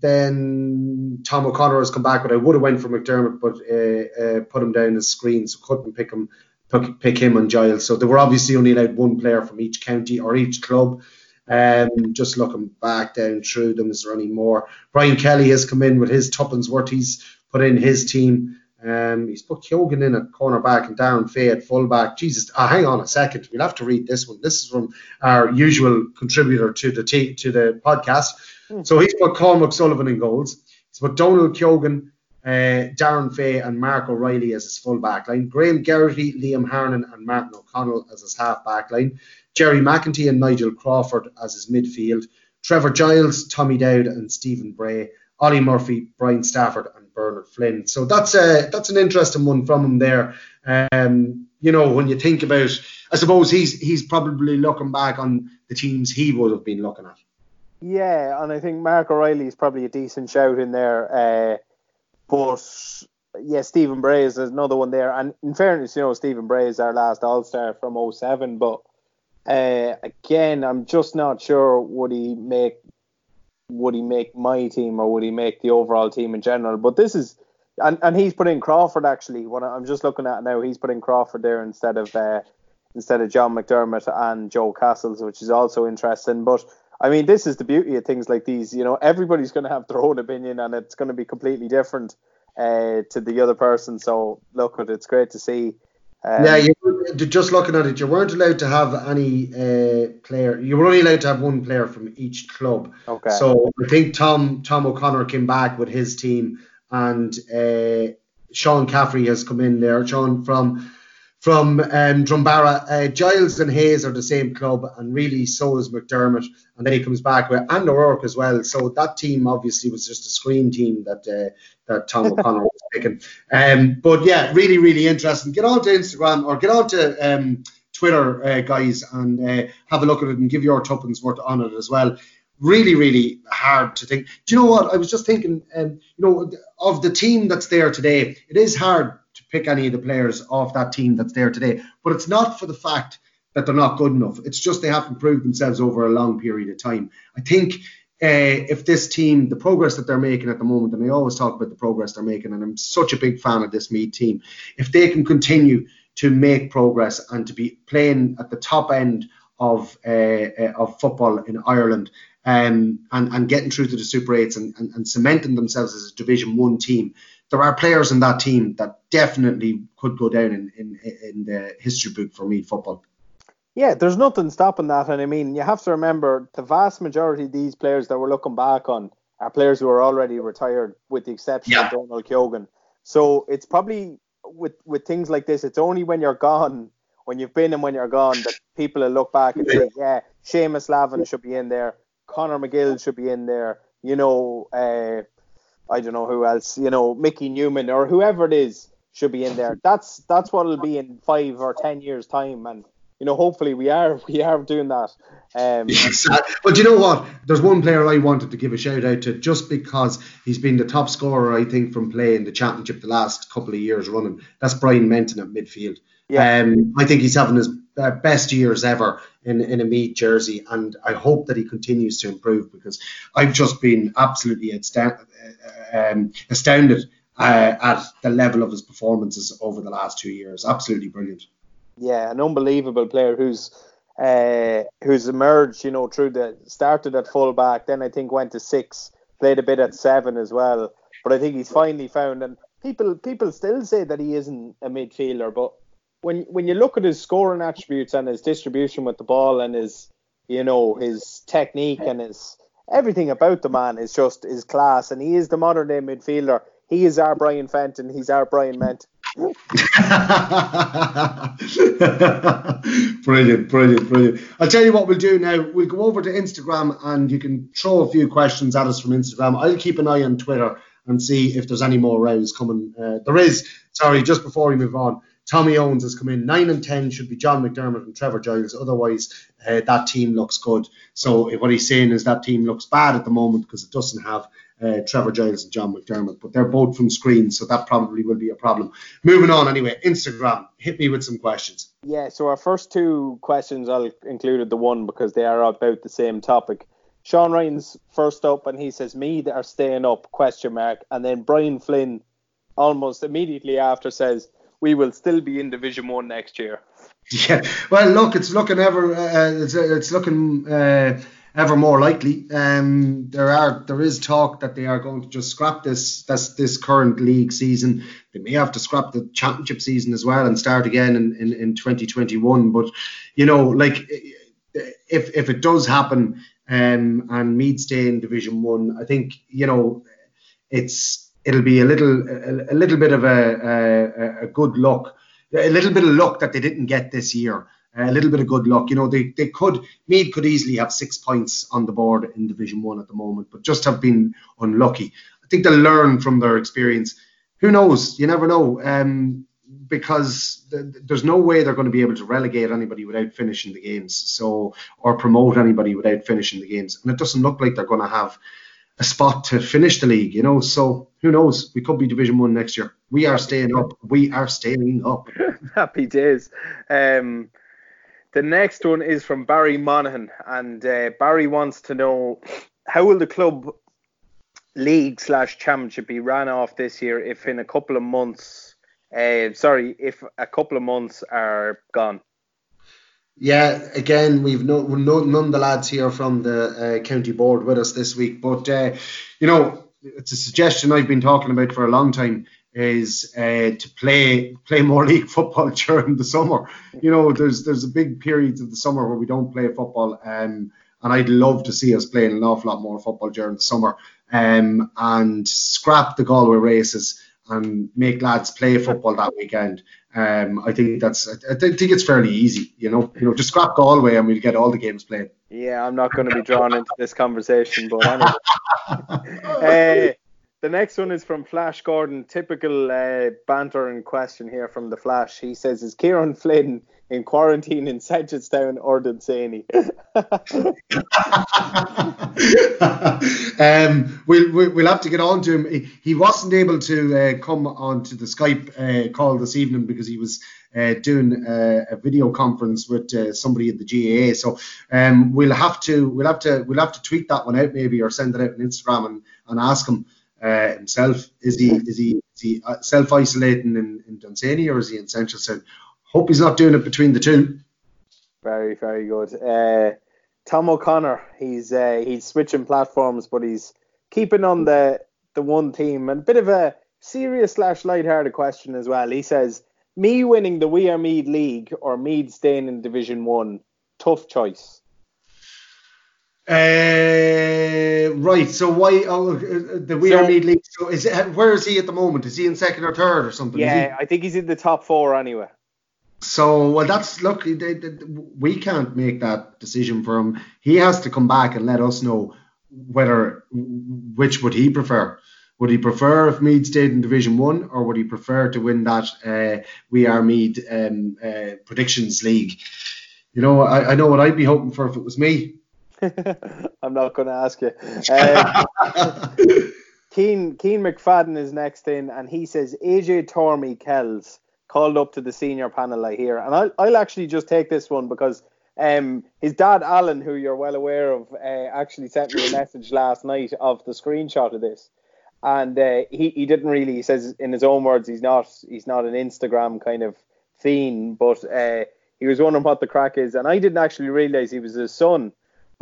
then Tom O'Connor has come back, but I would have went for McDermott, but uh, uh, put him down as Skryne, so couldn't pick him pick, him and Giles. So they were obviously only allowed one player from each county or each club. Um, just looking back down through them, is there any more? Brian Kelly has come in with his tuppence worth. He's put in his team. Um, he's put Keogan in at cornerback and Darren Fay at fullback. Jesus, oh, hang on a second. We'll have to read this one. This is from our usual contributor to the t- to the podcast. Mm. So he's put Cormac Sullivan in goals. He's put Donal Keogan, uh, Darren Fay and Mark O'Reilly as his full back line, Graham Geraghty, Liam Harnan and Martin O'Connell as his half back line, Gerry McEntee and Nigel Crawford as his midfield, Trevor Giles, Tommy Dowd and Stephen Bray, Ollie Murphy, Brian Stafford and Bernard Flynn. So that's a that's an interesting one from him there. Um, you know, when you think about, I suppose he's he's probably looking back on the teams he would have been looking at. Yeah, and I think Mark O'Reilly is probably a decent shout in there. Uh, but yeah, Stephen Bray is another one there. And in fairness, you know, Stephen Bray is our last All Star from 07. But uh, again, I'm just not sure would he make would he make my team or would he make the overall team in general. But this is and, and he's put in Crawford actually. What I'm just looking at now, he's putting Crawford there instead of uh, instead of John McDermott and Joe Cassells, which is also interesting. But I mean, this is the beauty of things like these. You know, everybody's going to have their own opinion, and it's going to be completely different uh, to the other person. So, look, it's great to see. Um, yeah, you just looking at it, you weren't allowed to have any uh, player. You were only allowed to have one player from each club. Okay. So I think Tom Tom O'Connor came back with his team, and uh, Sean Caffrey has come in there. Sean from from um, Drumbaragh. Uh, Giles and Hayes are the same club, and really so is McDermott. And then he comes back with and O'Rourke as well. So that team obviously was just a Skryne team that uh, that Tom [laughs] O'Connor picking. Um, but yeah, really, really interesting. Get on to Instagram or get on to um, Twitter, uh, guys, and uh, have a look at it and give your tuppence worth on it as well. Really, really hard to think. Do you know what? I was just thinking, um, you know, of the team that's there today, it is hard to pick any of the players off that team that's there today. But it's not for the fact that they're not good enough. It's just they haven't proved themselves over a long period of time. I think uh, if this team, the progress that they're making at the moment, and I always talk about the progress they're making, and I'm such a big fan of this Meath team, if they can continue to make progress and to be playing at the top end of uh, uh, of football in Ireland um, and, and getting through to the Super 8s and, and, and cementing themselves as a Division 1 team, there are players in that team that definitely could go down in, in, in the history book for me football. Yeah, there's nothing stopping that. And I mean, you have to remember the vast majority of these players that we're looking back on are players who are already retired, with the exception yeah. of Donal Keogan. So it's probably with with things like this, it's only when you're gone, when you've been and when you're gone, that people will look back and say, yeah, Seamus Lavin should be in there, Conor McGill should be in there, you know, uh, I don't know who else, you know, Mickey Newman or whoever it is should be in there. That's that's what it'll be in five or ten years time, and you know, hopefully we are [laughs] we are doing that. Um, [laughs] yes, but you know what? There's one player I wanted to give a shout out to just because he's been the top scorer, I think, from playing the championship the last couple of years running. That's Bryan Menton at midfield. Yeah. Um, I think he's having his uh, best years ever in, in a Meath jersey, and I hope that he continues to improve because I've just been absolutely astounded um, astounded uh, at the level of his performances over the last two years. Absolutely brilliant. Yeah, an unbelievable player who's uh, who's emerged. You know, through the started at fullback, then I think went to six, played a bit at seven as well. But I think he's finally found, and people people still say that he isn't a midfielder, but when when you look at his scoring attributes and his distribution with the ball and his you know his technique and his everything about the man is just is class, and he is the modern day midfielder. He is our Brian Fenton. He's our Brian Ment. [laughs] brilliant, brilliant, brilliant. I'll tell you what we'll do now. We'll go over to Instagram and you can throw a few questions at us from Instagram. I'll keep an eye on Twitter and see if there's any more rows coming. Uh, there is, sorry, just before we move on, Tommy Owens has come in. Nine and ten should be John McDermott and Trevor Giles. Otherwise, uh, that team looks good. So what he's saying is that team looks bad at the moment because it doesn't have uh, Trevor Giles and John McDermott, but they're both from Skrynes, so that probably will be a problem. Moving on anyway, Instagram, hit me with some questions. Yeah, so our first two questions, I'll included the one because they are about the same topic. Sean Ryan's first up, and he says, "Me that are staying up?" Question mark, and then Brian Flynn, almost immediately after, says, "We will still be in Division One next year." [laughs] Yeah, well, look, it's looking ever, uh, it's, it's looking. Uh, ever more likely. Um, there are there is talk that they are going to just scrap this this this current league season. They may have to scrap the championship season as well and start again in, in, in 2021. But you know, like if if it does happen um, and Meath stay in Division One, I think you know it's it'll be a little a, a little bit of a, a, a good luck, a little bit of luck that they didn't get this year a little bit of good luck. You know, they, they could Meath could easily have six points on the board in Division One at the moment, but just have been unlucky. I think they'll learn from their experience. Who knows? You never know. Um, because th- there's no way they're going to be able to relegate anybody without finishing the games, so or promote anybody without finishing the games, and it doesn't look like they're going to have a spot to finish the league. You know, so who knows? We could be Division One next year. We are staying up. We are staying up. [laughs] Happy days. Um, the next one is from Barry Monaghan, and uh, Barry wants to know how will the club league slash championship be ran off this year if in a couple of months, uh, sorry, if a couple of months are gone. Yeah, again, we've no, no none of the lads here from the uh, county board with us this week, but uh, you know, it's a suggestion I've been talking about for a long time is uh, to play play more [laughs] league football during the summer. You know, there's there's a big periods of the summer where we don't play football, um, and I'd love to see us playing an awful lot more football during the summer, um, and scrap the Galway races and make lads play football that weekend. Um, I think that's I think it's fairly easy. You know, you know, just scrap Galway and we'll get all the games played. Yeah, I'm not going to be drawn into this conversation, but anyway. [laughs] uh, the next one is from Flash Gordon. Typical uh, banter and question here from the Flash. He says, "Is Kieran Flynn in quarantine in Seneschalstown or Dunsany?" [laughs] um, we'll, we'll have to get on to him. He, wasn't able to uh, come onto the Skype uh, call this evening because he was uh, doing uh, a video conference with uh, somebody at the GAA. So um, we'll have to we'll have to we'll have to tweet that one out maybe or send it out on Instagram and, and ask him uh, himself? Is he is he, is he uh, self isolating in, in Dunsany or is he in Seneschalstown? Hope he's not doing it between the two. Very very good. Uh, Tom O'Connor, he's uh, he's switching platforms, but he's keeping on the the one team and a bit of a serious slash light-hearted question as well. He says, "Me winning the We Are Meath League or Meath staying in Division One, tough choice." Uh, right. So why oh, uh, the We Are Meath League? So is it where is he at the moment? Is he in second or third or something? Yeah, I think he's in the top four anyway. So well, that's look. They, they, we can't make that decision for him. He has to come back and let us know whether which would he prefer. Would he prefer if Meath stayed in Division One, or would he prefer to win that uh, We Are Meath um, uh, Predictions League? You know, I, I know what I'd be hoping for if it was me. [laughs] I'm not going to ask you. Um, [laughs] Keen, Keen McFadden is next in, and he says AJ Tormey Kells called up to the senior panel, I hear. And I'll, I'll actually just take this one because um, his dad, Alan, who you're well aware of, uh, actually sent me a [coughs] message last night of the screenshot of this. And uh, he, he didn't really, he says in his own words, he's not he's not an Instagram kind of fiend, but uh, he was wondering what the crack is. And I didn't actually realize he was his son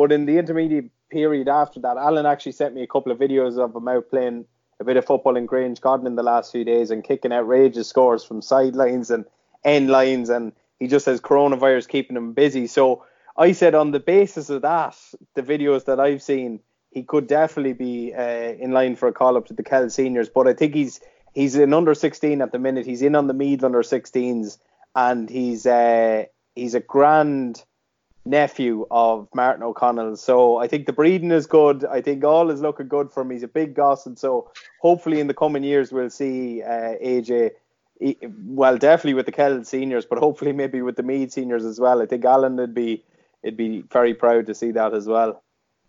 but in the intermediate period after that, Alan actually sent me a couple of videos of him out playing a bit of football in Grange Garden in the last few days and kicking outrageous scores from sidelines and end lines. And he just says coronavirus keeping him busy. So I said, on the basis of that, the videos that I've seen, he could definitely be uh, in line for a call up to the Kel seniors. But I think he's he's in under 16 at the minute. He's in on the Meath under 16s, and he's uh, he's a grand nephew of Martin O'Connell. So I think the breeding is good. I think all is looking good for him. He's a big goss, and so hopefully in the coming years we'll see uh, AJ. Well, definitely with the Kel seniors, but hopefully maybe with the Meath seniors as well. I think Alan would be, it'd be very proud to see that as well.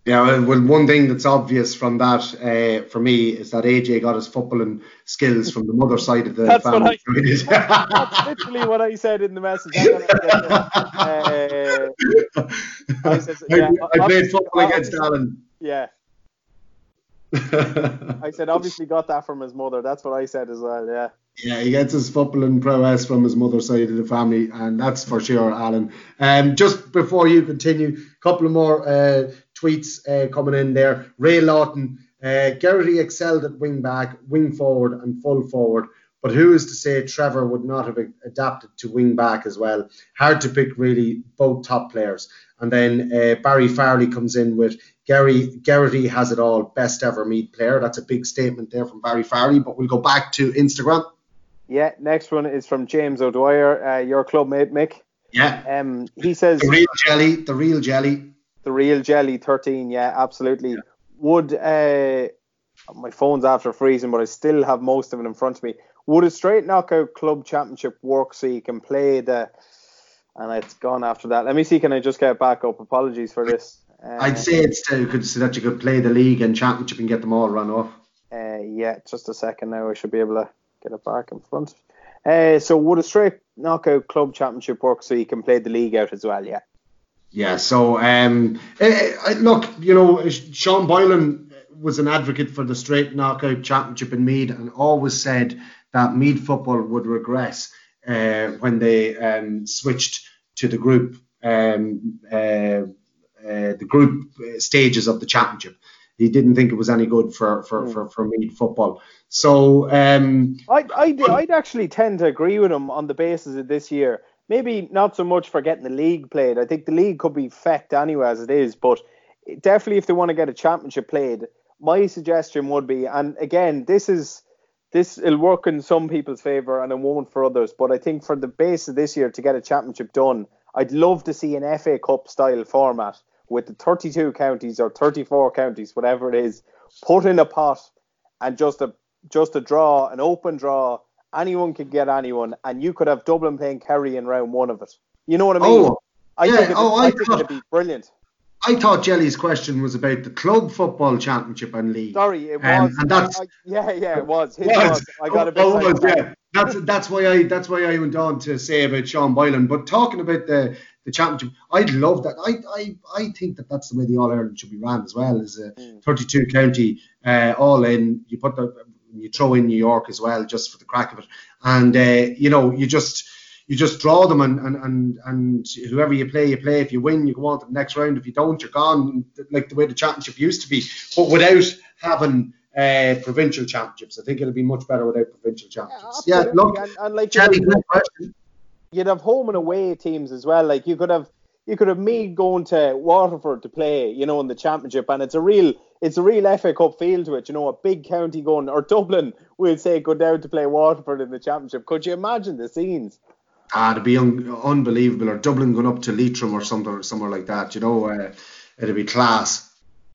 Yeah, well, one thing that's obvious from that uh, for me is that AJ got his footballing skills from the mother side of the that's family. What I, [laughs] that's literally what I said in the message. Uh, I, said, [laughs] yeah, I, I played football against Alan. Yeah. [laughs] I said obviously got that from his mother. That's what I said as well. Yeah. Yeah, he gets his footballing prowess from his mother's side of the family, and that's for sure, Alan. Um, just before you continue, a couple of more uh, tweets uh, coming in there. Ray Lawton, uh, Geraghty excelled at wing back, wing forward, and full forward. But who is to say Trevor would not have adapted to wing back as well? Hard to pick, really, both top players. And then uh, Barry Farley comes in with Gary Geraghty has it all, best ever Meath player. That's a big statement there from Barry Farley. But we'll go back to Instagram. Yeah, next one is from James O'Dwyer, uh, your club mate, Mick. Yeah. Um, he says the real jelly, the real jelly. The real jelly, thirteen. Yeah, absolutely. Yeah. Would uh, my phone's after freezing, but I still have most of it in front of me. Would a straight knockout club championship work so you can play the? And it's gone after that. Let me see. Can I just get back up? Apologies for this. Uh, I'd say it's to, could, so that you could play the league and championship and get them all run off. Uh, yeah, just a second now. I should be able to get it back in front. Uh, so would a straight knockout club championship work so you can play the league out as well? Yeah. Yeah. So um, uh, look, you know, Sean Boylan was an advocate for the straight knockout championship in Meath and always said that Meath football would regress uh, when they um, switched to the group um, uh, uh, the group stages of the championship. He didn't think it was any good for for mm. for, for Meath football. So um, I I'd, I'd actually tend to agree with him on the basis of this year. Maybe not so much for getting the league played. I think the league could be fecked anyway as it is, but definitely if they want to get a championship played, my suggestion would be, and again, this is this will work in some people's favour and it won't for others. But I think for the base of this year to get a championship done, I'd love to see an FA Cup style format with the 32 counties or 34 counties, whatever it is, put in a pot and just a just a draw, an open draw. Anyone could get anyone, and you could have Dublin playing Kerry in round one of it. You know what I mean? Oh, I yeah. think, oh, I, I think thought, it'd be brilliant. I thought Jelly's question was about the club football championship and league. Sorry, it Um, was. and that's- I, yeah, yeah, it was. His Was. was. I got a bit. Oh, was, yeah. That's that's why I that's why I went on to say about Sean Boylan. But talking about the the championship, I'd love that. I I, I think that that's the way the All Ireland should be ran as well. Is a Mm. 32 county uh, all in. You put the you throw in New York as well just for the crack of it, and uh, you know you just you just draw them and, and and and whoever you play, you play. If you win, you go on to the next round. If you don't, you're gone. Like the way the championship used to be, but without having uh, provincial championships. I think it'll be much better without provincial championships. Yeah, absolutely. look, and, and like have, you'd have home and away teams as well. Like you could have you could have me going to Waterford to play, you know, in the championship, and it's a real it's a real FA Cup feel to it. You know, a big county going or Dublin we'll say go down to play Waterford in the championship. Could you imagine the scenes? Ah, it'd be un- unbelievable. Or Dublin going up to Leitrim or something, or somewhere like that. You know, uh, it'd be class.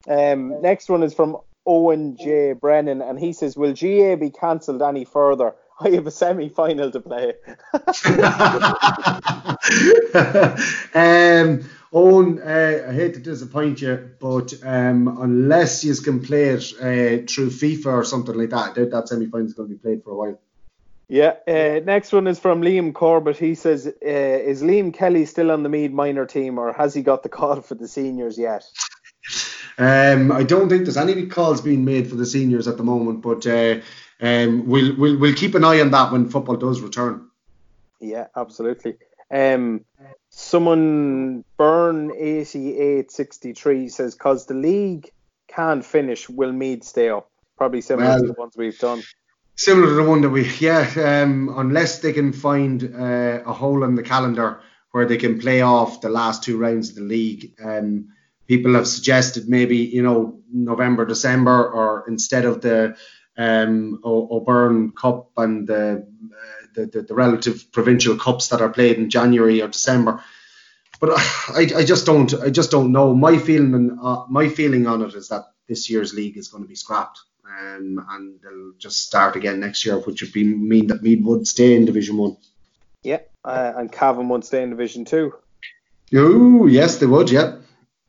Um, next one is from Owen J. Brennan, and he says, "Will GAA be cancelled any further? [laughs] I have a semi-final to play." [laughs] um, Owen, uh, I hate to disappoint you, but um, unless you can play it uh, through FIFA or something like that, I doubt that semi final is going to be played for a while. Yeah. Uh, next one is from Liam Corbett. He says, uh, "Is Liam Kelly still on the Meath minor team, or has he got the call for the seniors yet?" Um, I don't think there's any calls being made for the seniors at the moment, but uh, um, we'll, we'll we'll keep an eye on that when football does return. Yeah, absolutely. Um, someone Burn eighty eight sixty three says, "Cause the league can't finish, will Meath stay up?" Probably similar Well- to the ones we've done. Similar to the one that we, yeah, um, unless they can find uh, a hole in the calendar where they can play off the last two rounds of the league, um, people have suggested maybe you know November, December, or instead of the um, O'Byrne Cup and the, uh, the, the the relative provincial cups that are played in January or December. But I, I just don't I just don't know. My feeling uh, my feeling on it is that this year's league is going to be scrapped. Um, and they'll just start again next year, which would be mean that Meath would stay in Division One. Yeah, uh, and Cavan would stay in Division Two. Oh yes, they would. Yeah.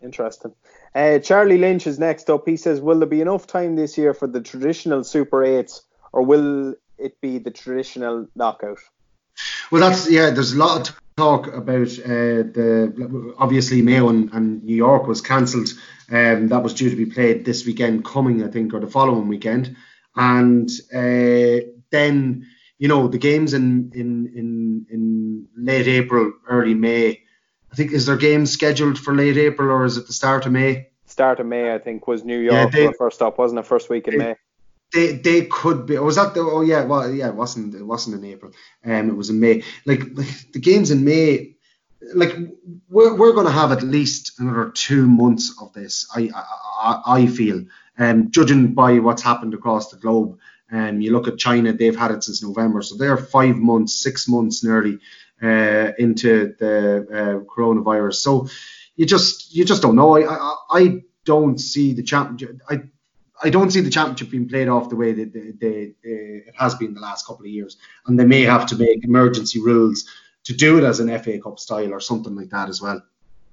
Interesting. Uh, Charlie Lynch is next up. He says, "Will there be enough time this year for the traditional Super Eights, or will it be the traditional knockout?" Well, that's yeah. There's a lot of talk about uh, the obviously Mayo and, and New York was cancelled. Um, that was due to be played this weekend coming, I think, or the following weekend, and uh, then you know the games in in in in late April, early May. I think is there games scheduled for late April or is it the start of May? Start of May, I think, was New York yeah, they, first up, wasn't it? First week in they, May. They they could be. Was that the? Oh yeah, well yeah, it wasn't it wasn't in April. Um, it was in May. Like, like the games in May. Like we're, we're going to have at least another two months of this. I I, I feel, um, judging by what's happened across the globe, um, you look at China, they've had it since November, so they're five months, six months nearly uh, into the uh, coronavirus. So you just you just don't know. I I, I don't see the championship. I I don't see the championship being played off the way that they, they, they, it has been the last couple of years, and they may have to make emergency rules to do it as an FA Cup style or something like that as well.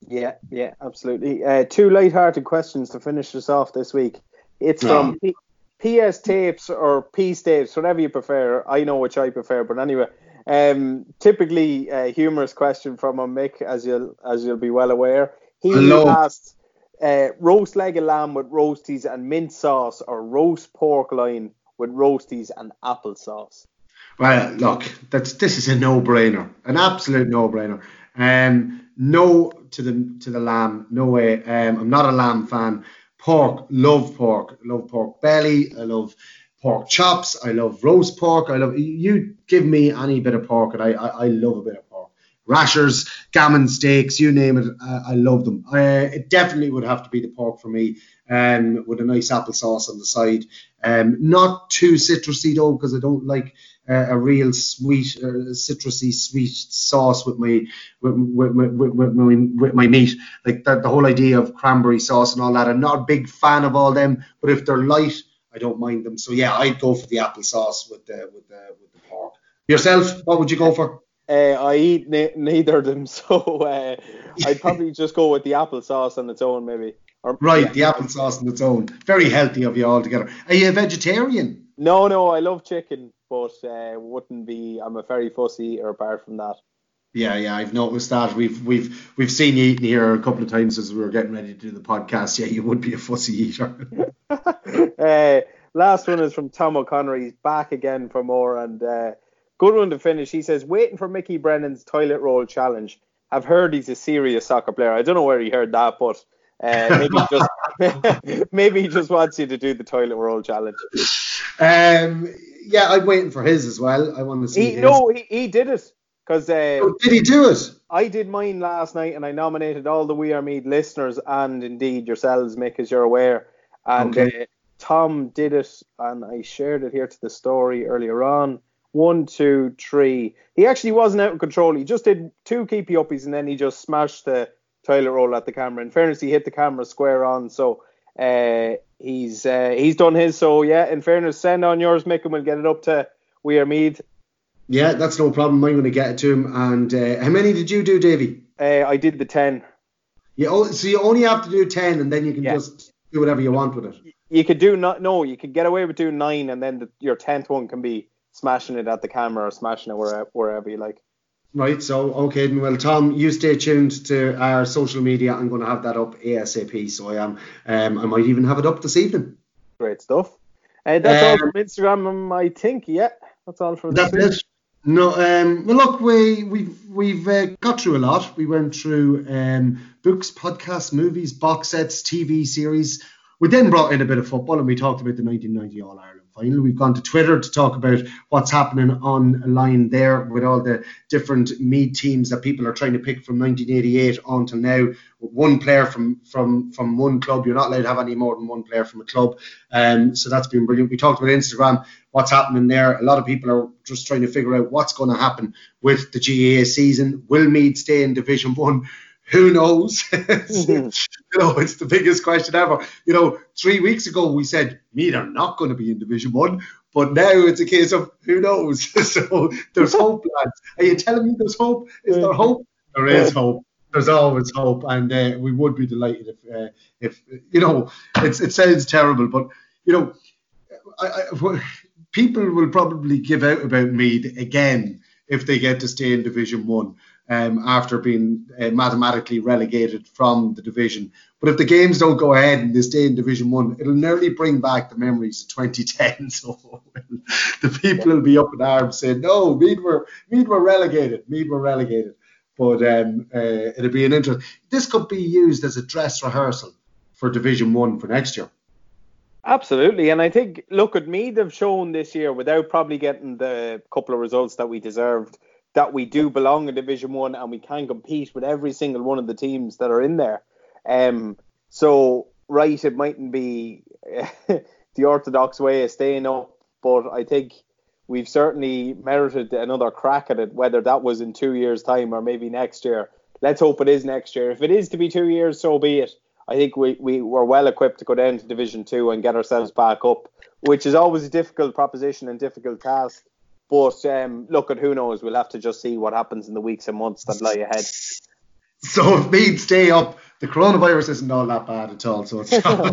Yeah, yeah, absolutely. Uh, two light-hearted questions to finish us off this week. It's from P- PS tapes or P tapes, whatever you prefer. I know which I prefer, but anyway, um, typically a humorous question from a Mick, as you'll as you'll be well aware. He Hello. asked uh, roast leg of lamb with roasties and mint sauce, or roast pork loin with roasties and applesauce. Well, look, that's this is a no-brainer, an absolute no-brainer. Um, no to the to the lamb, no way. Um, I'm not a lamb fan. Pork, love pork, love pork belly. I love pork chops. I love roast pork. I love you give me any bit of pork, and I I, I love a bit of pork. Rashers, gammon steaks, you name it, I, I love them. I, it definitely would have to be the pork for me, um, with a nice applesauce on the side. Um, not too citrusy though, because I don't like uh, a real sweet, uh, citrusy sweet sauce with my with, with, with, with, my, with my meat. Like that, the whole idea of cranberry sauce and all that. I'm not a big fan of all them, but if they're light I don't mind them. So yeah, I'd go for the applesauce with the with the with the pork. Yourself, what would you go for? Uh, I eat neither of them, [laughs] so uh, [laughs] I'd probably just go with the applesauce on its own, maybe. Or, right, yeah. the applesauce on its own. Very healthy of you all together. Are you a vegetarian? No, no, I love chicken, but uh, wouldn't be. I'm a very fussy eater apart from that. Yeah, yeah, I've noticed that. We've we've we've seen you eating here a couple of times as we were getting ready to do the podcast. Yeah, you would be a fussy eater. [laughs] uh, last one is from Tom O'Connor. He's back again for more and uh, good one to finish. He says, waiting for Mickey Brennan's toilet roll challenge. I've heard he's a serious soccer player. I don't know where he heard that, but uh, maybe he just [laughs] maybe he just wants you to do the toilet roll challenge. Um, yeah, I'm waiting for his as well. I want to see. He, no, he, he did it. Because uh, oh, did he do it? I did mine last night, and I nominated all the We Are Meath listeners and indeed yourselves, Mick, as you're aware. And okay. uh, Tom did it, and I shared it here to the story earlier on. One, two, three. He actually wasn't out of control. He just did two keepy uppies, and then he just smashed the toilet roll at the camera. In fairness, he hit the camera square on, so uh, he's uh, he's done his. So yeah, in fairness, send on yours, Mick, and we'll get it up to We Are Meath. yeah, that's no problem. I'm going to get it to him. And uh, how many did you do, Davy? Uh, I did the ten. Yeah, oh, so you only have to do ten, and then you can yeah. just do whatever you want with it. You could do not no, you could get away with doing nine, and then the, your tenth one can be smashing it at the camera or smashing it wherever, wherever you like. Right, so okay, well, Tom, you stay tuned to our social media. I'm going to have that up ASAP. So I am. Um, I might even have it up this evening. Great stuff. Uh, that's um, all from Instagram, um, I think. Yeah, that's all from. that's week. It. No, um, well, look, we we've we've uh, got through a lot. We went through um, books, podcasts, movies, box sets, TV series. We then brought in a bit of football, and we talked about the 1990 All Ireland final. We've gone to Twitter to talk about what's happening online there with all the different Meath teams that people are trying to pick from 1988 on till now. One player from from from one club. You're not allowed to have any more than one player from a club. Um, so that's been brilliant. We talked about Instagram, what's happening there. A lot of people are just trying to figure out what's going to happen with the GAA season. Will Meath stay in Division One? [laughs] who knows? [laughs] you [laughs] know, it's the biggest question ever. You know, three weeks ago we said Meath are not going to be in Division One, but now it's a case of who knows. [laughs] so there's hope, lads. Are you telling me there's hope? Is there hope? There is hope. There's always hope, and uh, we would be delighted if, uh, if you know, it sounds terrible, but you know, I, I, people will probably give out about Meath again if they get to stay in Division One um, after being uh, mathematically relegated from the division. But if the games don't go ahead and they stay in Division One, it'll nearly bring back the memories of 2010. [laughs] So the people will be up in arms saying, "No, Meath were Meath were relegated. Meath were relegated." But um, uh, it'll be an interest. This could be used as a dress rehearsal for Division One for next year. Absolutely, and I think look at Meath have shown this year without probably getting the couple of results that we deserved that we do belong in Division One and we can compete with every single one of the teams that are in there. Um, so right, it mightn't be [laughs] the orthodox way of staying up, but I think we've certainly merited another crack at it. Whether that was in two years' time or maybe next year, let's hope it is next year. If it is to be two years, so be it. I think we, we were well equipped to go down to Division Two and get ourselves back up, which is always a difficult proposition and difficult task. But um, look at who knows. We'll have to just see what happens in the weeks and months that lie ahead. So if Meath stay up, the coronavirus isn't all that bad at all. So it's [laughs] um,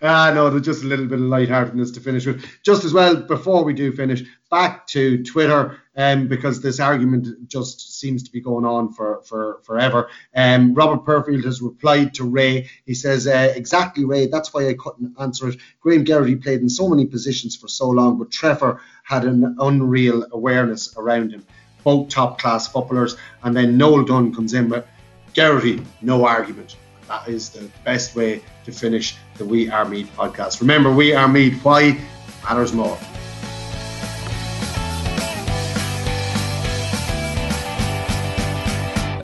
ah, no, there's just a little bit of lightheartedness to finish with. Just as well, before we do finish, back to Twitter, um, because this argument just seems to be going on for, for forever. Um, Robert Perfield has replied to Ray. He says, uh, exactly, Ray, that's why I couldn't answer it. Graham Geraghty played in so many positions for so long, but Trevor had an unreal awareness around him both top class footballers. And then Noel Dunn comes in with Geraghty, no argument. That is the best way to finish the We Are Meath podcast. Remember, We Are Meath. Why? Matters more.